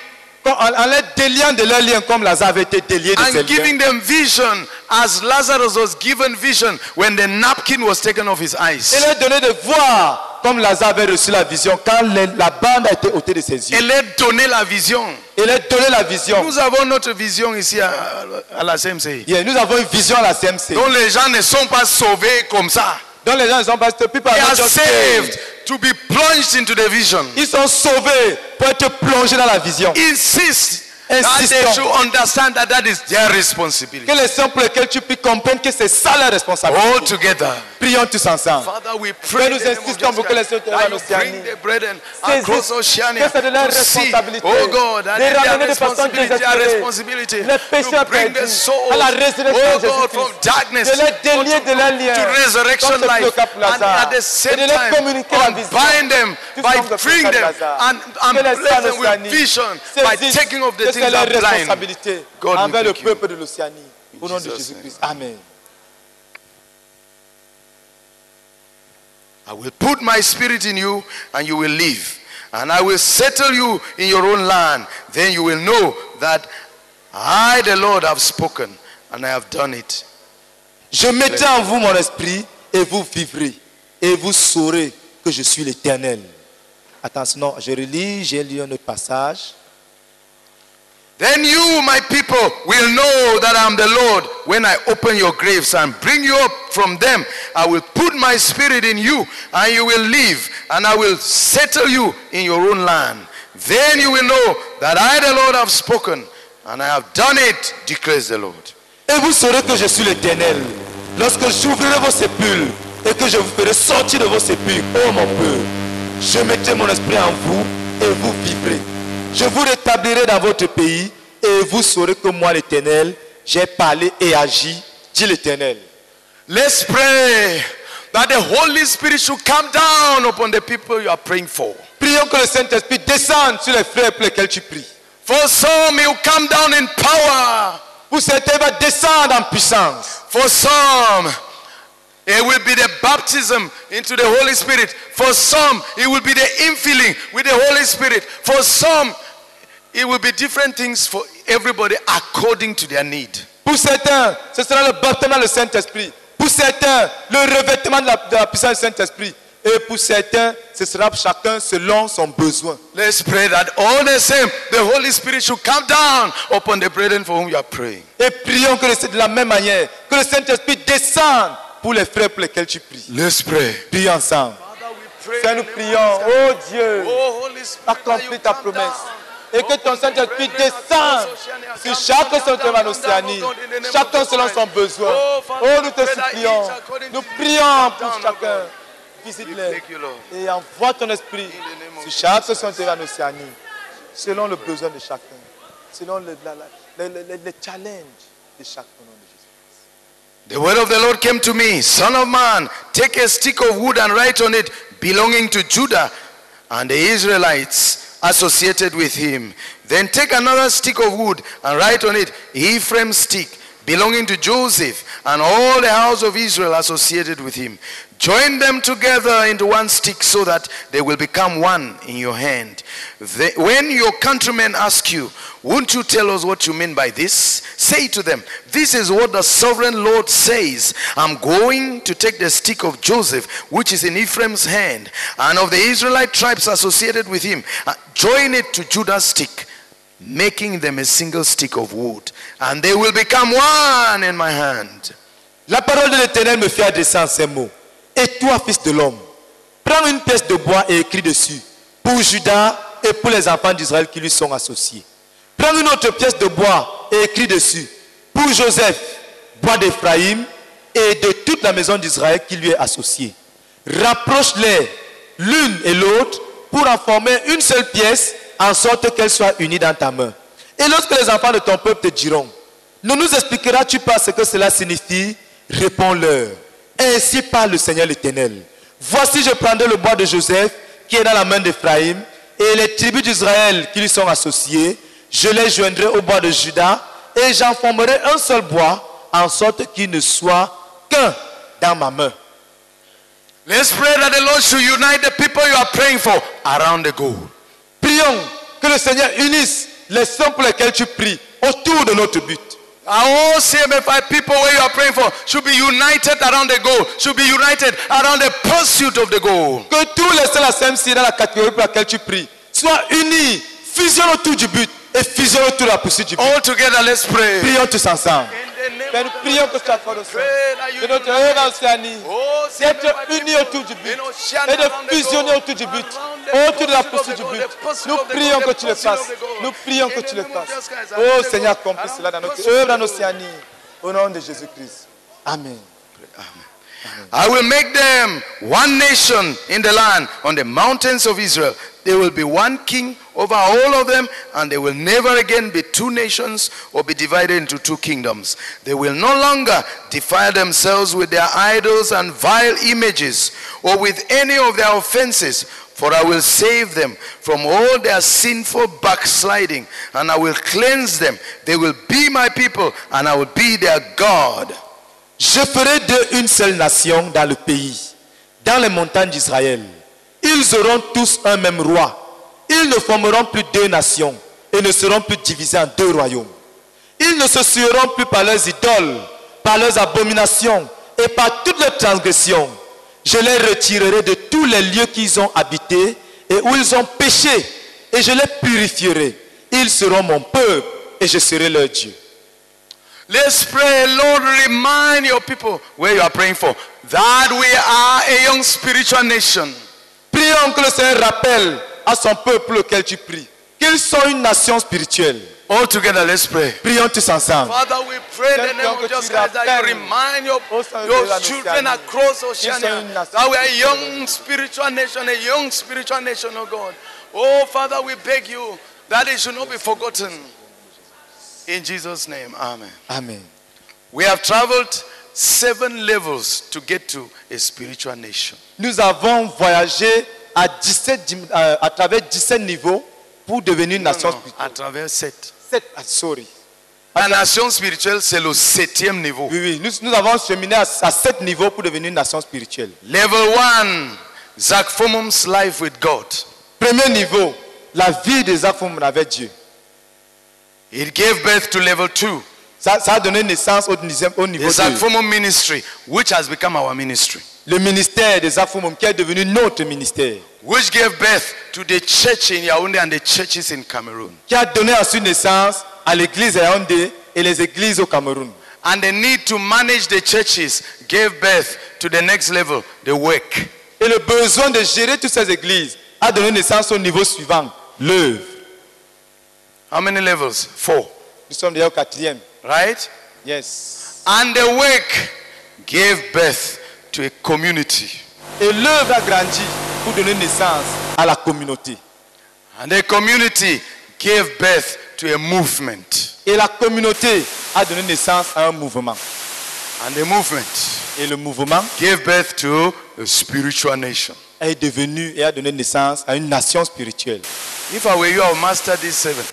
en, les déliant de leurs liens comme Lazare avait été délié de ses and liens. giving them vision as Lazarus was given vision when the napkin was taken off his Et eyes. leur donner de voir comme Lazare avait reçu la vision quand la bande a été ôtée de ses Et yeux. leur donner la vision. Et leur donner la vision. Nous avons notre vision ici à, à la CMC. Yeah, nous avons une vision à la CMC. dont les gens ne sont pas sauvés comme ça. Donc les gens ils sont pas people They are are not just saved saved. to be plunged into the vision. Ils sont sauvés pour être plongés dans la vision. Insist that they Insistons. should understand that that is their responsibility. Que les saints pour lesquels tu peux comprendre que c'est ça leur All responsabilité. together. Prions tous ensemble. Father, we Père, pray nous in the name of insistons pour que les Jesus saints Christ, en that you Océanie bring the brethren saisissent across Oceania que c'est de leur to see, responsabilité oh God, that de is their ramener de façon responsibility, their désespérée responsibility les pécheurs to bring the perdus souls, à la résurrection oh de God, from Jésus-Christ. darkness de les délier de leurs liens to resurrection comme c'est le life cas pour and Lazare. at the et same de leur time communiquer la vision unbind them Tout by comme le freeing frère them Lazare. and, and que les bless saints them en with Océanie vision by saisissent taking off the que things c'est leur responsabilité envers le peuple de l'Océanie. Au nom de Jésus-Christ. Amen. I will put my spirit in you and you will live. And I will settle you in your own land. Then you will know that I, the Lord, have spoken and I have done it. Je mettrai en vous mon esprit et vous vivrez. Et vous saurez que je suis l'éternel. Attention, non, je relis, j'ai lu un autre passage. Then you, my people, will know that I am the Lord when I open your graves and bring you up from them. I will put my spirit in you and you will live, and I will settle you in your own land. Then you will know that I, the Lord, have spoken and I have done it, declares the Lord. Et vous saurez que je suis l'éternel. Lorsque j'ouvrirai vos sépulcres et que je vous ferai sortir de vos sépulcres, ô mon peuple. Je mettrai mon esprit en vous et vous vivrez. Je vous rétablirai dans votre pays et vous saurez que moi, l'Éternel, j'ai parlé et agi, dit l'Éternel. Let's pray that the Holy Spirit should come down upon the people you are praying for. Prions que le Saint-Esprit descende sur les frères pour lesquels tu pries. For some, he will come down in power. Pour certains, il va descendre en puissance. For some, it will be the baptism into the Holy Spirit. For some, it will be the infilling with the Holy Spirit. For some, it will be different things for everybody according to their need. Pour certains, ce sera le baptême dans le Saint-Esprit. Pour certains, le revêtement de la, de la puissance du Saint-Esprit. Et pour certains, ce sera chacun selon son besoin. Let's pray that all the same, the Holy Spirit should come down upon the brethren for whom you are praying. Et prions que de la même manière, que le Saint-Esprit descende pour les frères pour lesquels tu pries. Let's pray. Prions ensemble. Seigneur, nous prions, oh Dieu, accomplis ta promesse. Et que ton Saint-Esprit descende sur chaque centre en Océanie, chacun selon son besoin. Oh, nous te supplions, nous prions pour chacun. Visite-les et envoie ton esprit sur chaque centre en Océanie, selon le besoin de chacun, selon le, la- la- le- le- le challenge de chacun. The word of the Lord came to me, Son of man, take a stick of wood and write on it, belonging to Judah and the Israelites associated with him. Then take another stick of wood and write on it, Ephraim's stick, belonging to Joseph and all the house of Israel associated with him. Join them together into one stick so that they will become one in your hand. When your countrymen ask you, won't you tell us what you mean by this? Say to them, This is what the sovereign Lord says. I'm going to take the stick of Joseph, which is in Ephraim's hand, and of the Israelite tribes associated with him, uh, join it to Judah's stick, making them a single stick of wood, and they will become one in my hand. La parole de l'Éternel me fait adresser en ces mots. Et toi, fils de l'homme, prends une pièce de bois et écris dessus pour Judas et pour les enfants d'Israël qui lui sont associés. Prends une autre pièce de bois et écris dessus pour Joseph, bois d'Éphraïm et de toute la maison d'Israël qui lui est associée. Rapproche-les l'une et l'autre pour en former une seule pièce en sorte qu'elles soient unies dans ta main. Et lorsque les enfants de ton peuple te diront, ne nous expliqueras-tu pas ce que cela signifie? Réponds-leur. Ainsi parle le Seigneur l'Éternel. Voici, je prendrai le bois de Joseph qui est dans la main d'Éphraïm et les tribus d'Israël qui lui sont associées. Je les joindrai au bois de Juda et j'en formerai un seul bois en sorte qu'il ne soit qu'un dans ma main. Let's pray that the Lord should unite the people you are praying for around the goal. Prions que le Seigneur unisse les saints pour lesquels tu pries autour de notre but. All CMFI people where you are praying for should be united around the goal, should be united around the pursuit of the goal. Que tous les saints la CMC dans la catégorie pour laquelle tu pries soient unis, fusionnent autour du but autour de la poursuite du but. All together, let's pray. Prions tous ensemble. Père, nous prions que tu accordes au Seigneur de notre œuvre en Océanie d'être unis autour du but et de fusionner autour du but, autour de la poursuite du but. Nous prions que tu le fasses. Nous prions que tu le fasses. Oh Seigneur, accomplis cela dans notre œuvre en Océanie. Au nom de Jésus-Christ. Amen. I will make them one nation in the land on the mountains of Israel. There will be one king over all of them, and there will never again be two nations or be divided into two kingdoms. They will no longer defile themselves with their idols and vile images or with any of their offenses. For I will save them from all their sinful backsliding, and I will cleanse them. They will be my people, and I will be their God. Je ferai d'eux une seule nation dans le pays, dans les montagnes d'Israël. Ils auront tous un même roi. Ils ne formeront plus deux nations et ne seront plus divisés en deux royaumes. Ils ne se sueront plus par leurs idoles, par leurs abominations et par toutes leurs transgressions. Je les retirerai de tous les lieux qu'ils ont habités et où ils ont péché et je les purifierai. Ils seront mon peuple et je serai leur Dieu. Let's pray, Lord, remind your people where you are praying for that we are a young spiritual nation. Prions que le Seigneur rappelle à son peuple auquel tu pries qu'ils sont une nation spirituelle. All together, let's pray. Prions tous ensemble. Father, we pray the name of Jesus Christ that you remind your, your children across Oceania that we are a young spiritual nation, a young spiritual nation, oh God. Oh, Father, we beg you that it should not be forgotten. In Jesus' name, Amen. Amen. We have traveled seven levels to get to a spiritual nation. Nous avons voyagé à, 17, dim- euh, à travers 17 niveaux pour devenir une nation spirituelle. À travers sept. Sept, ah, sorry. La nation spirituelle, c'est le septième niveau. Oui, oui. Nous, nous avons cheminé à, à sept niveaux pour devenir une nation spirituelle. Level one, Zach Fomum's life with God. Premier niveau, la vie des enfants avec Dieu. It gave birth to level two. Ça, ça a donné naissance au, au niveau 2. Fomum ministry, which has become our ministry. Le ministère des Afumum qui est devenu notre ministère. Which gave birth to the church in Yaoundé and the churches in Cameroon. Qui a donné ensuite naissance à l'église à Yaoundé et les églises au Cameroun. And the need to manage the churches gave birth to the next level, the work. Et le besoin de gérer toutes ces églises a donné naissance au niveau suivant, l'œuvre. How many levels? Four. Nous sommes déjà au quatrième. Right? Yes. And the work gave birth to a community. Et l'œuvre a grandi pour donner naissance à la communauté. And the community gave birth to a movement. Et la communauté a donné naissance à un mouvement. And the movement Et le mouvement gave birth to a spiritual nation. est devenu et a donné naissance à une nation spirituelle. If I were you, I would master these seven.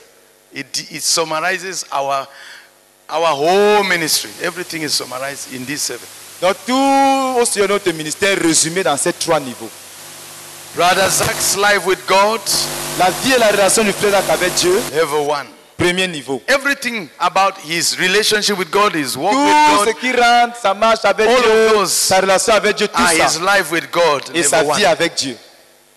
It, it summarizes our, our whole ministry. Everything is summarized in these seven. Donc tout aussi notre ministère résumé dans ces trois niveaux. Brother Zach's life with God, La vie et la relation du frère Zach avec Dieu, level one. premier niveau. Everything about his relationship with God, his walk Tout with ce God, qui rentre, sa marche avec All of Dieu, those sa relation avec Dieu, tout and his life with God, Et sa vie one. avec Dieu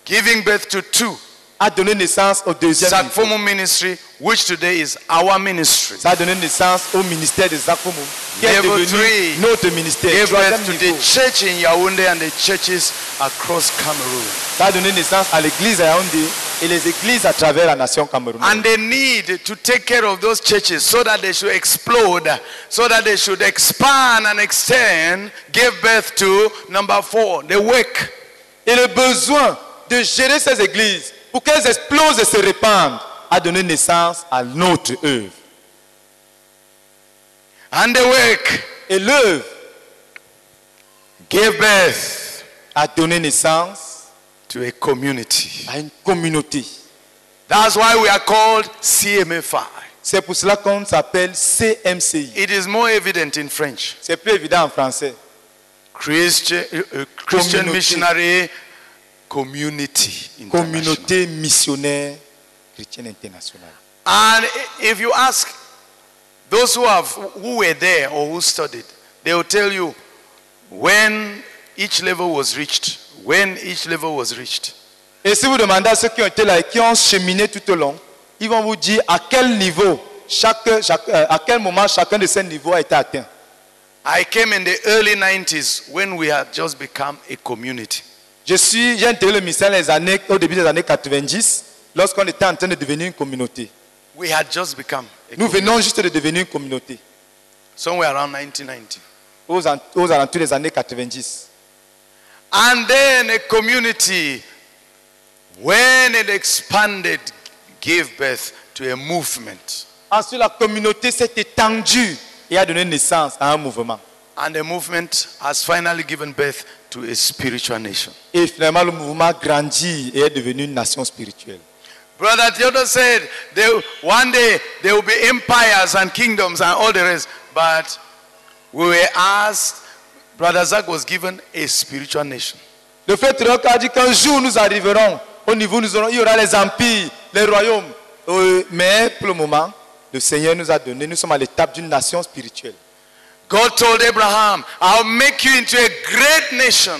Giving birth to two. A donné naissance au deuxième. Fomo ministry, which today is our ministry. Ça a donné naissance au ministère des Akoumou, qui est devenu three. notre ministère. Gave birth to niveau. the church in Yaoundé and the churches across Cameroon. Ça a donné naissance à l'église à Yaoundé et les églises à travers la nation camerounaise. And they need to take care of those churches so that they should explode, so that they should expand and extend, give birth to number four, the work. Et le besoin de gérer ces églises pour qu'elles explosent et se répandent a donné naissance à notre œuvre. And the work Et l'œuvre gave birth a donné naissance to a community. à une communauté. That's why we are called CMFI. C'est pour cela qu'on s'appelle CMCI. It is more evident in French. C'est plus évident en français. Christian, uh, uh, Christian Communauté. Missionary Community. International. Communauté missionnaire chrétienne internationale. And if you ask those who have who were there or who studied, they will tell you when each level was reached. When each level was reached. Et si vous demandez à ceux qui ont été là et qui ont cheminé tout au long, ils vont vous dire à quel niveau, chaque, chaque- euh, à quel moment chacun de ces niveaux a été atteint. I came in the early 90s when we had just become a community. Je suis, j'ai intégré le ministère les années, au début des années 90, lorsqu'on était en train de devenir une communauté. We had just become a Nous venons juste de devenir une communauté, somewhere around 1990. aux, aux alentours des années 90. And then a community, when it expanded, gave birth to a movement. Ensuite, la communauté s'est étendue et a donné naissance à un mouvement. And the movement has finally given birth to a spiritual nation. Et finalement, le mouvement a grandi et est devenu une nation spirituelle. Brother Theodore said, they, one day there will be empires and kingdoms and all the rest. But we were asked, Brother Zach was given a spiritual nation. Le frère Troc a dit qu'un jour nous arriverons au niveau, nous aurons, il y aura les empires, les royaumes. Euh, mais pour le moment, le Seigneur nous a donné, nous sommes à l'étape d'une nation spirituelle. God told Abraham, I'll make you into a great nation.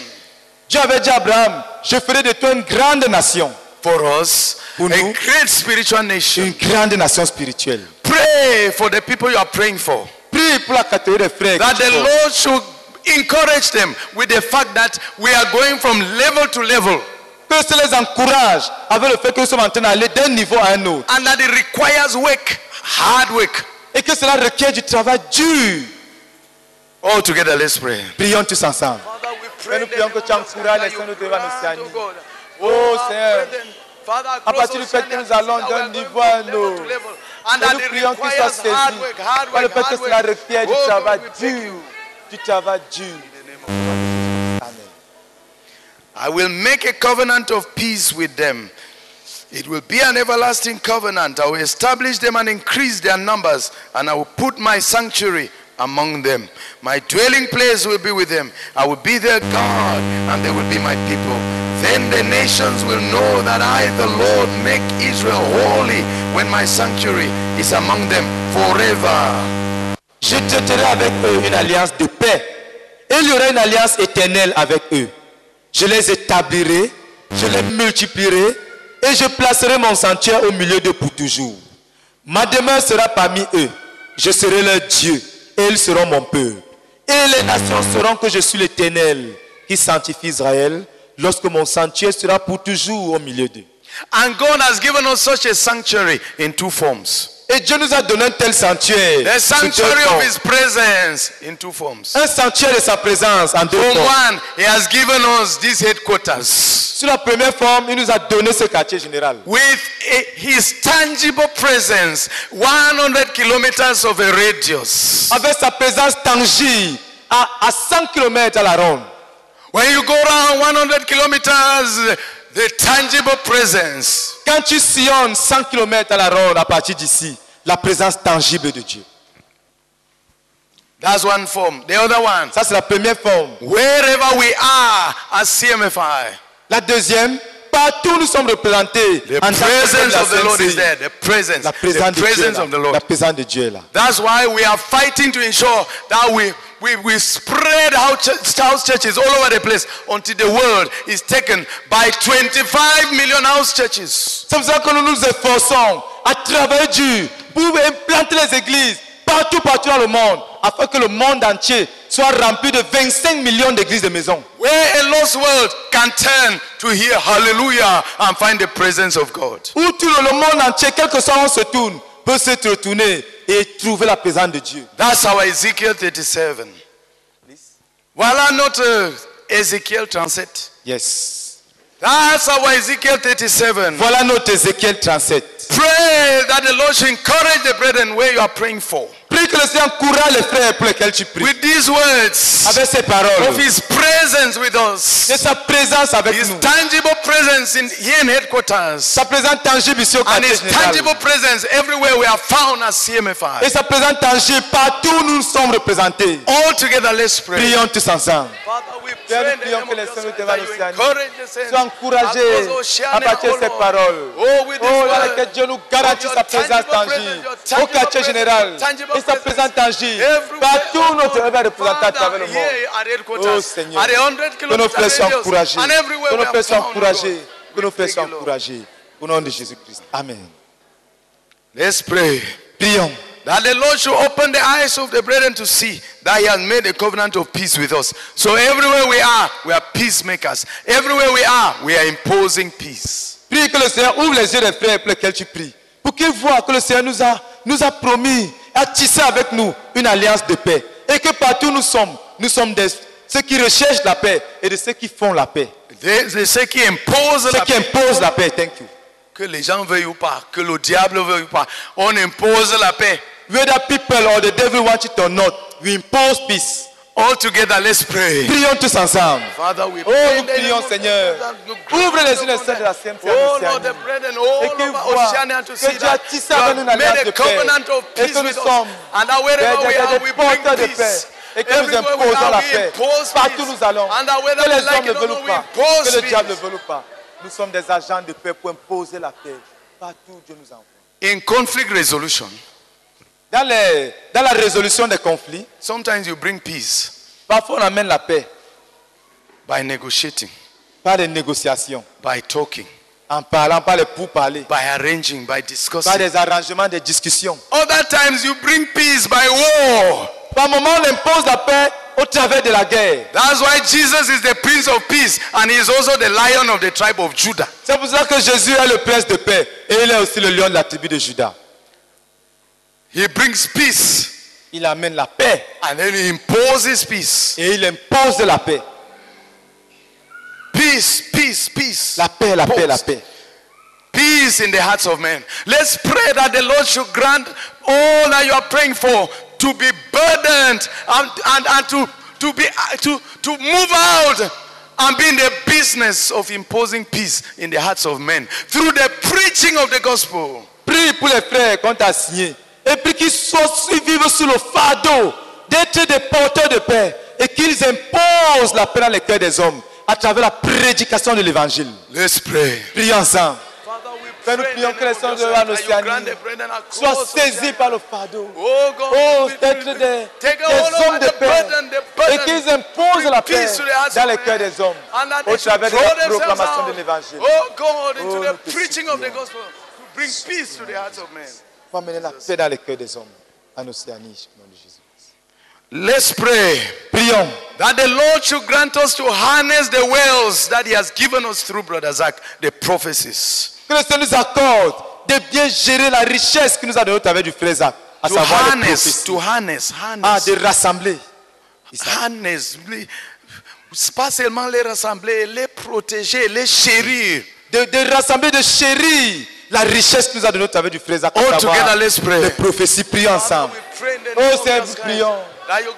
Dieu avait dit à Abraham, je ferai de toi une grande nation. For us, Pour a nous, great spiritual nation. une grande nation spirituelle. Pray for the people you are praying for. Prie pour la catégorie des frères. That the. Lord should encourage them with the fact that we are going from level to level. Que cela les encourage avec le fait que nous sommes en train d'aller d'un niveau à un autre. And that it requires work, hard work. Et que cela requiert du travail dur. All together, let's pray. Prions tous ensemble. Et nous prions que tu encourages les saints de Dieu Oh, oh Seigneur, à partir du fait que nous allons d'un niveau à un autre, And et that nous it prions qu'il soit requires saisi hard work, hard par le work, fait que hard cela work. requiert du Oh, travail God, we thank dur, du travail dur. I will make a covenant of peace with them. It will be an everlasting covenant. I will establish them and increase their numbers, and I will put my sanctuary among them. My dwelling place will be with them. I will be their God, and they will be my people. Then the nations will know that I, the Lord, make Israel holy when my sanctuary is among them forever. Je traiterai avec eux une alliance de paix. Et il y aura une alliance éternelle avec eux. Je les établirai, je les multiplierai et je placerai mon sanctuaire au milieu d'eux pour toujours. Ma demeure sera parmi eux. Je serai leur Dieu et ils seront mon peuple. Et les nations sauront que je suis l'Éternel qui sanctifie Israël lorsque mon sanctuaire sera pour toujours au milieu d'eux. And God has given us such a sanctuary in two forms. Et Dieu nous a donné un tel sanctuaire. The sanctuary of His presence in two forms. Un sanctuaire de sa présence en deux From formes. one, He has given us these headquarters Sur la première forme, il nous a donné ce quartier général. with His tangible presence, 100 kilometers of a radius. Avec sa présence tangible à, à 100 km à la ronde. When you go around 100 kilometers, the tangible presence. Quand tu sillonnes 100 km à la ronde à partir d'ici, la présence tangible de Dieu. That's one form. The other one, Ça, c'est la première forme. wherever we are as CMFI, La deuxième, partout nous sommes représentés. the en presence la of the Lord is there. The presence, La présence, the de Dieu est presence là. of the Lord. La présence de Dieu est là. That's why we are fighting to ensure that we, we, we spread out house churches all over the place until the world is taken by 25 million house churches. C'est pour ça que nous nous efforçons à travailler dur pour implanter les églises partout, partout dans le monde, afin que le monde entier soit rempli de 25 millions d'églises de maisons. Where a lost world can turn to hear hallelujah and find the presence of God. Où tout le monde entier, quel que soit on se tourne, peut se retourner et trouver la présence de Dieu. That's our Ezekiel 37. Voila notre Ezekiel 37. Yes. That's our Ezekiel 37. Voilà notre Ézéchiel 37. Pray that the Lord should encourage the brethren where you are praying for. Prie que le Seigneur encourage les frères pour lesquels tu pries. With these words Avec ces paroles. of His presence with us. De sa présence avec His nous. tangible presence in here in headquarters. Sa présence tangible ici au And quartier His général. tangible presence everywhere we are found as CMFI. Et sa présence tangible partout où nous sommes représentés. All together, let's pray. Prions tous ensemble. Father, we Père, pray nous in the prions que Jesus saints de that devant you l'océan encourage the saints. soient encouragés à partir de ces paroles. Oh, Oh, word, lesquelles Dieu nous garantit your sa présence tangible au quartier général presence. présence tangible Everywhere, partout notre à Father, travers le monde. Oh Seigneur, at the 100 que nos frères soient encouragés, que nos frères soient encouragés, que nos frères soient encouragés. Au nom de Jésus-Christ. Amen. Let's pray. Prions. That the Lord should open the eyes of the brethren to see that He has made a covenant of peace with us. So everywhere we are, we are peacemakers. Everywhere we are, we are imposing peace. Prie que le Seigneur ouvre les yeux des frères pour lesquels tu pries. Pour qu'ils voient que le Seigneur nous a, nous a promis tisser avec nous une alliance de paix. Et que partout où nous sommes, nous sommes des, ceux qui recherchent la paix et de ceux qui font la paix. They say qui impose Ceux la qui imposent la paix. Thank you. Que les gens veuillent ou pas, que le diable veuille ou pas, on impose la paix. Whether people or the devil want it or not, we impose peace. All together, let's pray. Prions tous ensemble. Father, we Oh, pray nous the name prions, Seigneur. Ouvre les yeux des the saints de la Oh Lord, the brethren Et all qu'ils voient que see Dieu a that tissé avec nous une alliance de paix. covenant of Et peace que nous sommes And that wherever des- porteurs de paix. peace. Et que nous Everywhere we imposons are, la paix. Partout peace. nous allons. Que les hommes ne veulent pas. Que le diable ne veut pas. Nous sommes des agents de paix pour imposer la paix. Partout où Dieu nous envoie. In conflict resolution, Dans, les, dans la résolution des conflits, sometimes you bring peace parfois on amène la paix by negotiating, par des négociations, by talking, en parlant, par les pourparlers, by arranging, by par discussing. des arrangements, des discussions. Other times you bring peace by war. Par moment, on impose la paix au travers de la guerre. That's why Jesus is the Prince of Peace and he is also the Lion of the tribe of Judah. C'est pour ça que Jésus est le prince de paix et il est aussi le lion de la tribu de Judas. He brings peace Il amène la paix and then he imposes peace. et il impose de la paix. Peace, peace, peace. La paix, la paix, la paix. Peace in the hearts of men. Let's pray that the Lord should grant all that you are praying for to be burdened and, and, and to, to, be, to, to move out and be in the business of imposing peace in the hearts of men through the preaching of the gospel. Prie pour les frères qu'on t'a signé. Et puis qu'ils soient vivent sous le fardeau d'être des porteurs de paix et qu'ils imposent la paix dans les cœurs des hommes à travers la prédication de l'évangile. Let's pray. Prions ensemble. Frère, nous prions que les sons de l'Océanie soient saisis par le fardeau. Oh God, Oh, d'être des, des hommes de the paix. Et qu'ils imposent la paix dans of les men. cœurs des hommes au travers de la proclamation de l'évangile. Oh God, into Oh, the preaching of the gospel to bring peace to the hearts of men. Pour amener la paix dans les cœurs des hommes en Océanie. au nom de Jésus. Let's pray. Prions. That the Lord should grant us to harness the wells that He has given us through Brother Zach, the prophecies. Que le Seigneur nous accorde de bien gérer la richesse qu'il nous a donnée au travers du frère Zach, à To savoir harness, to harness, Ah, harness. de rassembler. harness. Pas seulement les rassembler, les protéger, les chérir. De, de rassembler, de chérir la richesse qu'il nous a donnée au travers du frère All together, let's pray. Les prophéties, prions ensemble. Oh Seigneur, nous prions.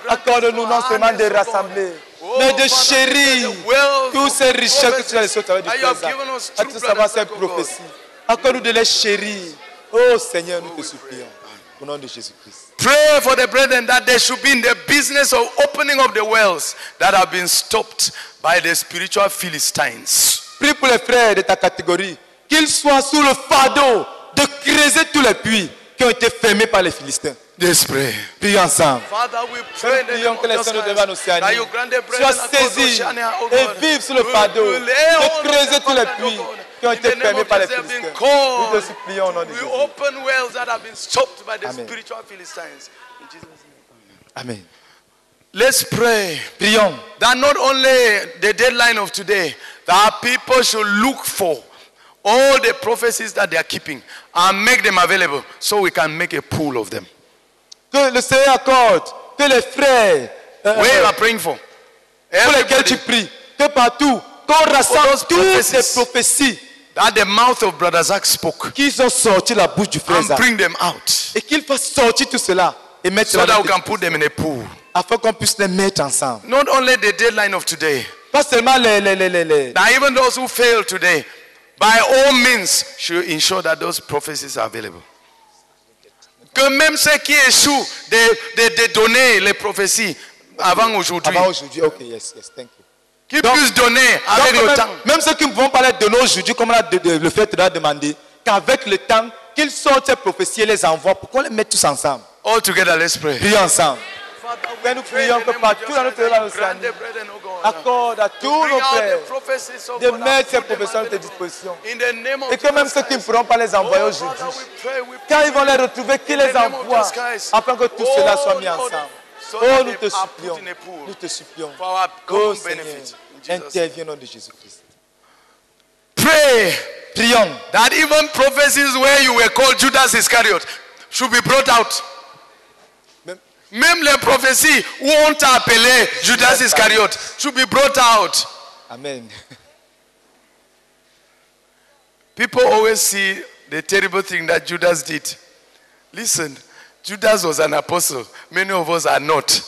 Accorde-nous non seulement de rassembler, mais de chérir toutes ces richesses que tu as laissées au travers du frère. À tout savoir ces prophéties? Accorde-nous de les chérir. Oh Seigneur, nous te supplions. Au nom de Jésus-Christ. Pray for the brethren that they should be in the business of opening up the wells that have been stopped by the spiritual Philistines. Prie pour les frères de ta catégorie, qu'ils soient sous le fardeau de creuser tous les puits qui ont été fermés par les Philistins. Let's pray. Prions ensemble. Father, we pray in the Prions que les sons de devant brethren soient saisis oh et vivent sous le fardeau de creuser tous les puits oh God. qui ont été fermés par les Philistins. Nous te supplions au nom de We Jésus. open wells that have been stopped by the Amen. spiritual Philistines. In Jesus' name. Amen. Let's pray. Prions. That not only the deadline of today, that people should look for all the prophecies that they are keeping and make them available so we can make a pool of them. Que le Seigneur accorde que les frères euh, Where you euh, are praying for. pour lesquels tu pries, que partout, qu'on rassemble toutes ces prophéties That the mouth of Brother Zach spoke. qui ont sorti la bouche du frère Zach. And bring them out. Et qu'il fasse sortir tout cela et mettre So that we can put them in a pool. afin qu'on puisse les mettre ensemble. Not only the deadline of today, Pas seulement les, les, les, les, les- that even those who fail today, by all means, should ensure that those prophecies are available. Que même ceux qui échouent de, de, de donner les prophéties avant aujourd'hui, Avant aujourd'hui, ok, yes, yes, thank you. qu'ils Donc- puissent donner Donc, avec le même, temps. même ceux qui ne vont pas les donner aujourd'hui, comme on de- de- le fait de demander, qu'avec le temps, qu'ils sortent ces prophéties et les envoient pour qu'on les mette tous ensemble? All together, let's pray. Prions ensemble. Père, nous prions que partout dans notre dans l'Océanie, accorde à tous nos frères de mettre ces prophéties à notre disposition. Et que même ceux qui ne pourront pas les envoyer aujourd'hui, quand ils vont les retrouver, qu'ils les envoient afin que tout cela soit mis ensemble. Oh, nous te supplions. Nous te supplions. Oh Seigneur, interviens au nom de Jésus-Christ. Pray Prions. that even prophecies where you were called Judas Iscariot should be brought out. Même les prophéties où on t'a appelé Judas Iscariot should be brought out. Amen. People always see the terrible thing that Judas did. Listen, Judas was an apostle. Many of us are not.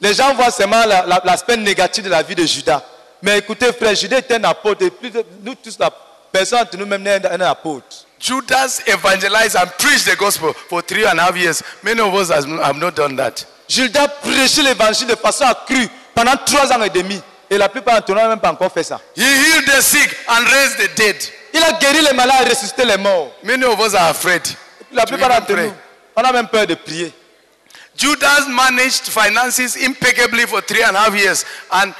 Les gens voient seulement la- la- l'aspect négatif de la vie de Judas. Mais écoutez, frère, Judas était un apôtre. Et de- nous tous, la personne entre nous-mêmes est un, un apôtre. Judas evangelized and preached the gospel for three and a half years. Many of us have not done that. Judas prêchait l'évangile de façon accrue pendant trois ans et demi. Et la plupart d'entre nous n'ont même pas encore fait ça. He healed the sick and raised the dead. Il a guéri les malades et ressuscité les morts. Many of us are afraid. La plupart d'entre nous, on a même peur de prier. Judas managed finances impeccably for three and a half years, and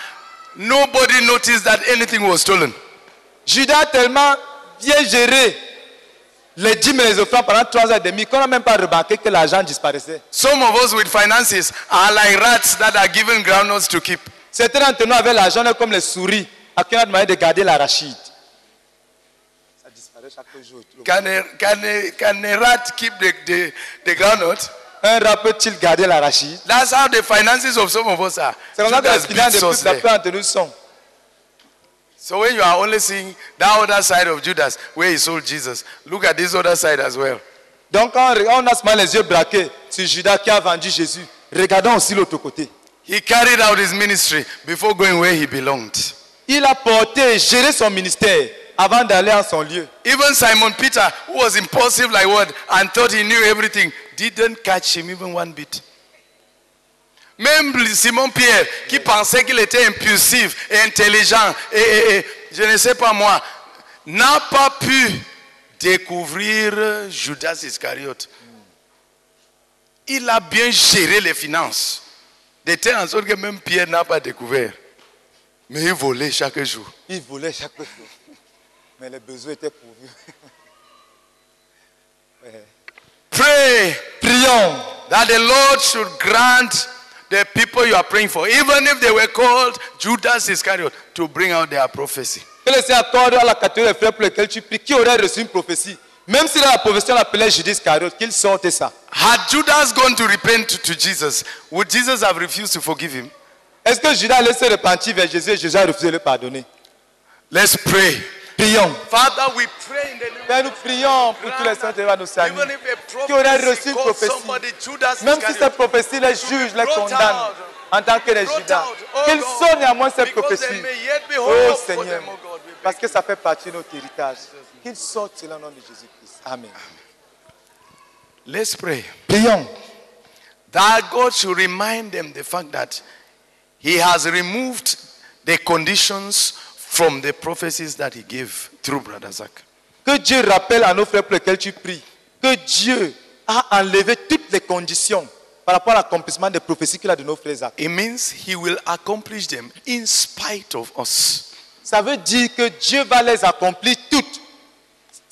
nobody noticed that anything was stolen. Judas tellement bien géré les dîmes et les offrandes pendant trois heures et demie, qu'on n'a même pas remarqué que l'argent disparaissait. Some of us with finances are like rats that are given groundnuts to keep. Certains d'entre nous avec l'argent, comme les souris à qui on a demandé de garder l'arachide. Ça disparaît chaque jour. Can a, can a, can a rat keep the, the, the groundnut? Un rat peut-il garder l'arachide That's how the finances of some of us are. C'est comme ça que les finances de us toute la there. plupart d'entre nous sont. So when you are only seeing that other side of Judas, where he sold Jesus, look at this other side as well. Donc quand on a seulement les yeux braqués sur Judas qui a vendu Jésus, regardons aussi l'autre côté. He carried out his ministry before going where he belonged. Il a porté et géré son ministère avant d'aller en son lieu. Even Simon Peter, who was impulsive like what and thought he knew everything, didn't catch him even one bit. Même Simon Pierre, qui pensait qu'il était impulsif et intelligent, et, et- et je ne sais pas moi, n'a pas pu découvrir Judas Iscariote. Il a bien géré les finances, de telle en sorte que même Pierre n'a pas découvert. Mais il volait chaque jour. Il volait chaque jour. Mais les besoins étaient pourvus. (laughs) Ouais. Pray, Prions that the Lord should grant the people you are praying for, even if they were called Judas Iscariot, to bring out their prophecy. que le Seigneur accorde à la catégorie des frères pour lesquels tu pries, qui aurait reçu une prophétie. Même si la prophétie on l'appelait Judas Iscariot, qu'il sorte ça. Had Judas gone to repent to, to Jesus, would Jesus have refused to forgive him? Est-ce que Judas allait se repentir vers Jésus et Jésus a refusé de le pardonner Let's pray. Prions. Father, we pray in the name Père, nous prions pour tous les saints de nos amis Even if a qui auraient reçu une prophétie. Même si cette prophétie les juge, les condamne en tant que les Judas, oh qu'ils sont néanmoins cette prophétie. Oh Seigneur, oh parce que ça fait partie de notre héritage. Qu'ils sortent cela au nom de Jésus-Christ. Amen. Let's pray. Prions. That God should remind them the fact that He has removed the conditions from the prophecies that He gave through Brother Zach. Que Dieu rappelle à nos frères pour lesquels tu pries que Dieu a enlevé toutes les conditions par rapport à l'accomplissement des prophéties qu'il a de nos frères Isaac. It means He will accomplish them in spite of us. Ça veut dire que Dieu va les accomplir toutes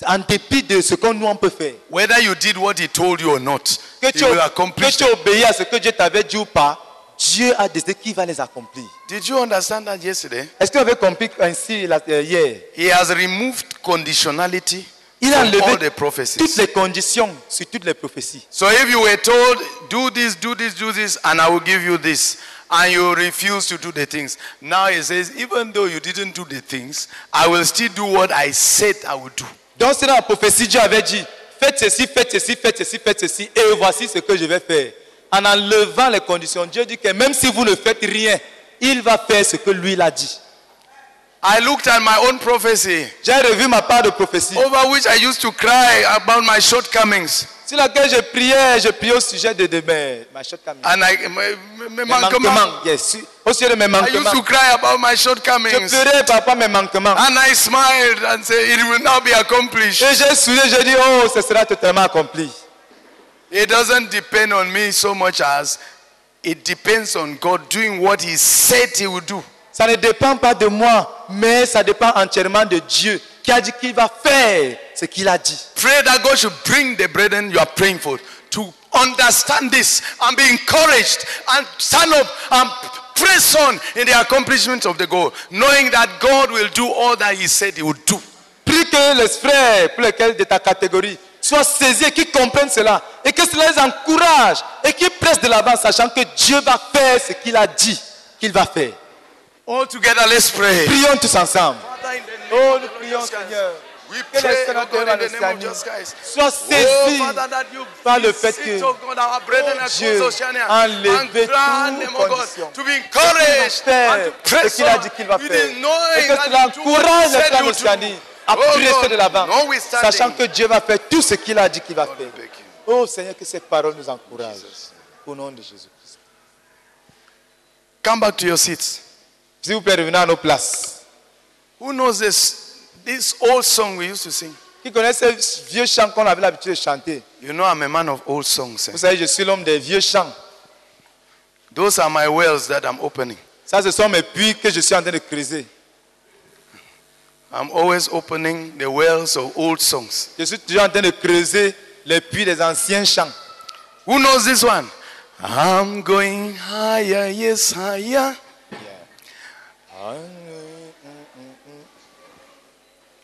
en dépit de ce que nous on peut faire. Whether you did what He told you or not, Que He tu, will que accomplish tu them. obéis à ce que Dieu t'avait dit ou pas, Dieu a décidé qu'il va les accomplir. Did you understand that yesterday? Est-ce que vous avez compris ainsi la- euh, hier? He has removed conditionality Il a enlevé the prophecies. toutes les conditions sur toutes les prophéties. So if you were told, do this, do this, do this, and I will give you this, and you refuse to do the things, now he says, even though you didn't do the things, I will still do what I said I would do. Donc c'est dans la prophétie, Dieu avait dit, faites ceci, faites ceci, faites ceci, faites ceci, et voici ce que je vais faire. En enlevant les conditions, Dieu dit que même si vous ne faites rien, il va faire ce que lui l'a dit. I looked at my own prophecy, J'ai revu ma part de prophétie, over which I used to cry about my shortcomings. sur laquelle je priais, je priais au sujet de, de mes, ma shortcomings. And I, mes, mes manquements. manquements, yes, au sujet de mes I used manquements. to cry about my Je shortcomings. pleurais par rapport à mes manquements. And I smiled and said, it will now be accomplished. Et j'ai souri, j'ai dit, oh, ce sera totalement accompli. It doesn't depend on me so much as it depends on God doing what He said He would do. Ça ne dépend pas de moi, mais ça dépend entièrement de Dieu qui a dit qu'il va faire ce qu'il a dit. Pray that God should bring the brethren you are praying for to understand this and be encouraged and stand up and press on in the accomplishment of the goal, knowing that God will do all that He said He would do. Prie que les frères pour lesquels de ta catégorie soient saisis et qu'ils comprennent cela et que cela les encourage et qu'ils pressent de l'avant sachant que Dieu va faire ce qu'il a dit qu'il va faire. All together, let's pray. Prions tous ensemble. Oh, nous prions Seigneur. We Que pray, les oh sénateurs God, dans in le the name of Seigneur Jesus Christ. soient Oh, saisis that you par le fait que oh oh, Dieu a enlevé toute oh condition. ce qu'il a dit qu'il va faire. Et que cela encourage les frères you presser God, de l'avant, notwithstanding, sachant que Dieu va faire tout ce qu'il a dit qu'il va faire. Oh Seigneur, que cette parole nous encourage. Au nom de Jésus-Christ. Come back to your seats. S'il vous plaît, revenez à nos places. Who knows this, this old song we used to sing? Qui connaît ces vieux chants qu'on avait l'habitude de chanter? You know I'm a man of old songs. eh? Vous savez, je suis l'homme des vieux chants. Those are my wells that I'm opening. Ça, ce sont mes puits que je suis en train de creuser. I'm always opening the wells of old songs. Je suis toujours en train de creuser les puits des anciens chants. Who knows this one? I'm going higher, yes, higher.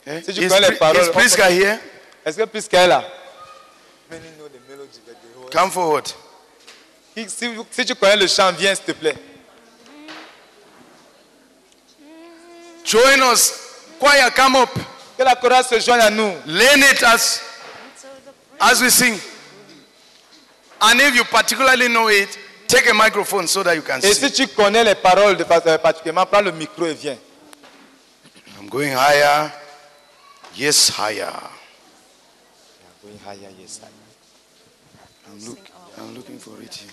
Eh, Si tu is les paroles, is Priska here? Est-ce que Priska est là? Come forward. Si- si tu connais le chant, viens s'il te plaît. Join us. Choir, come up. Que la chorale se joigne à nous. Learn it as, as we sing. And if you particularly know it, take a microphone so that you can Et sing. si tu connais les paroles de façon particulièrement, prends le micro et viens. I'm going higher. Yes, higher. Going higher, yes, higher. I'm, look, I'm looking for it here.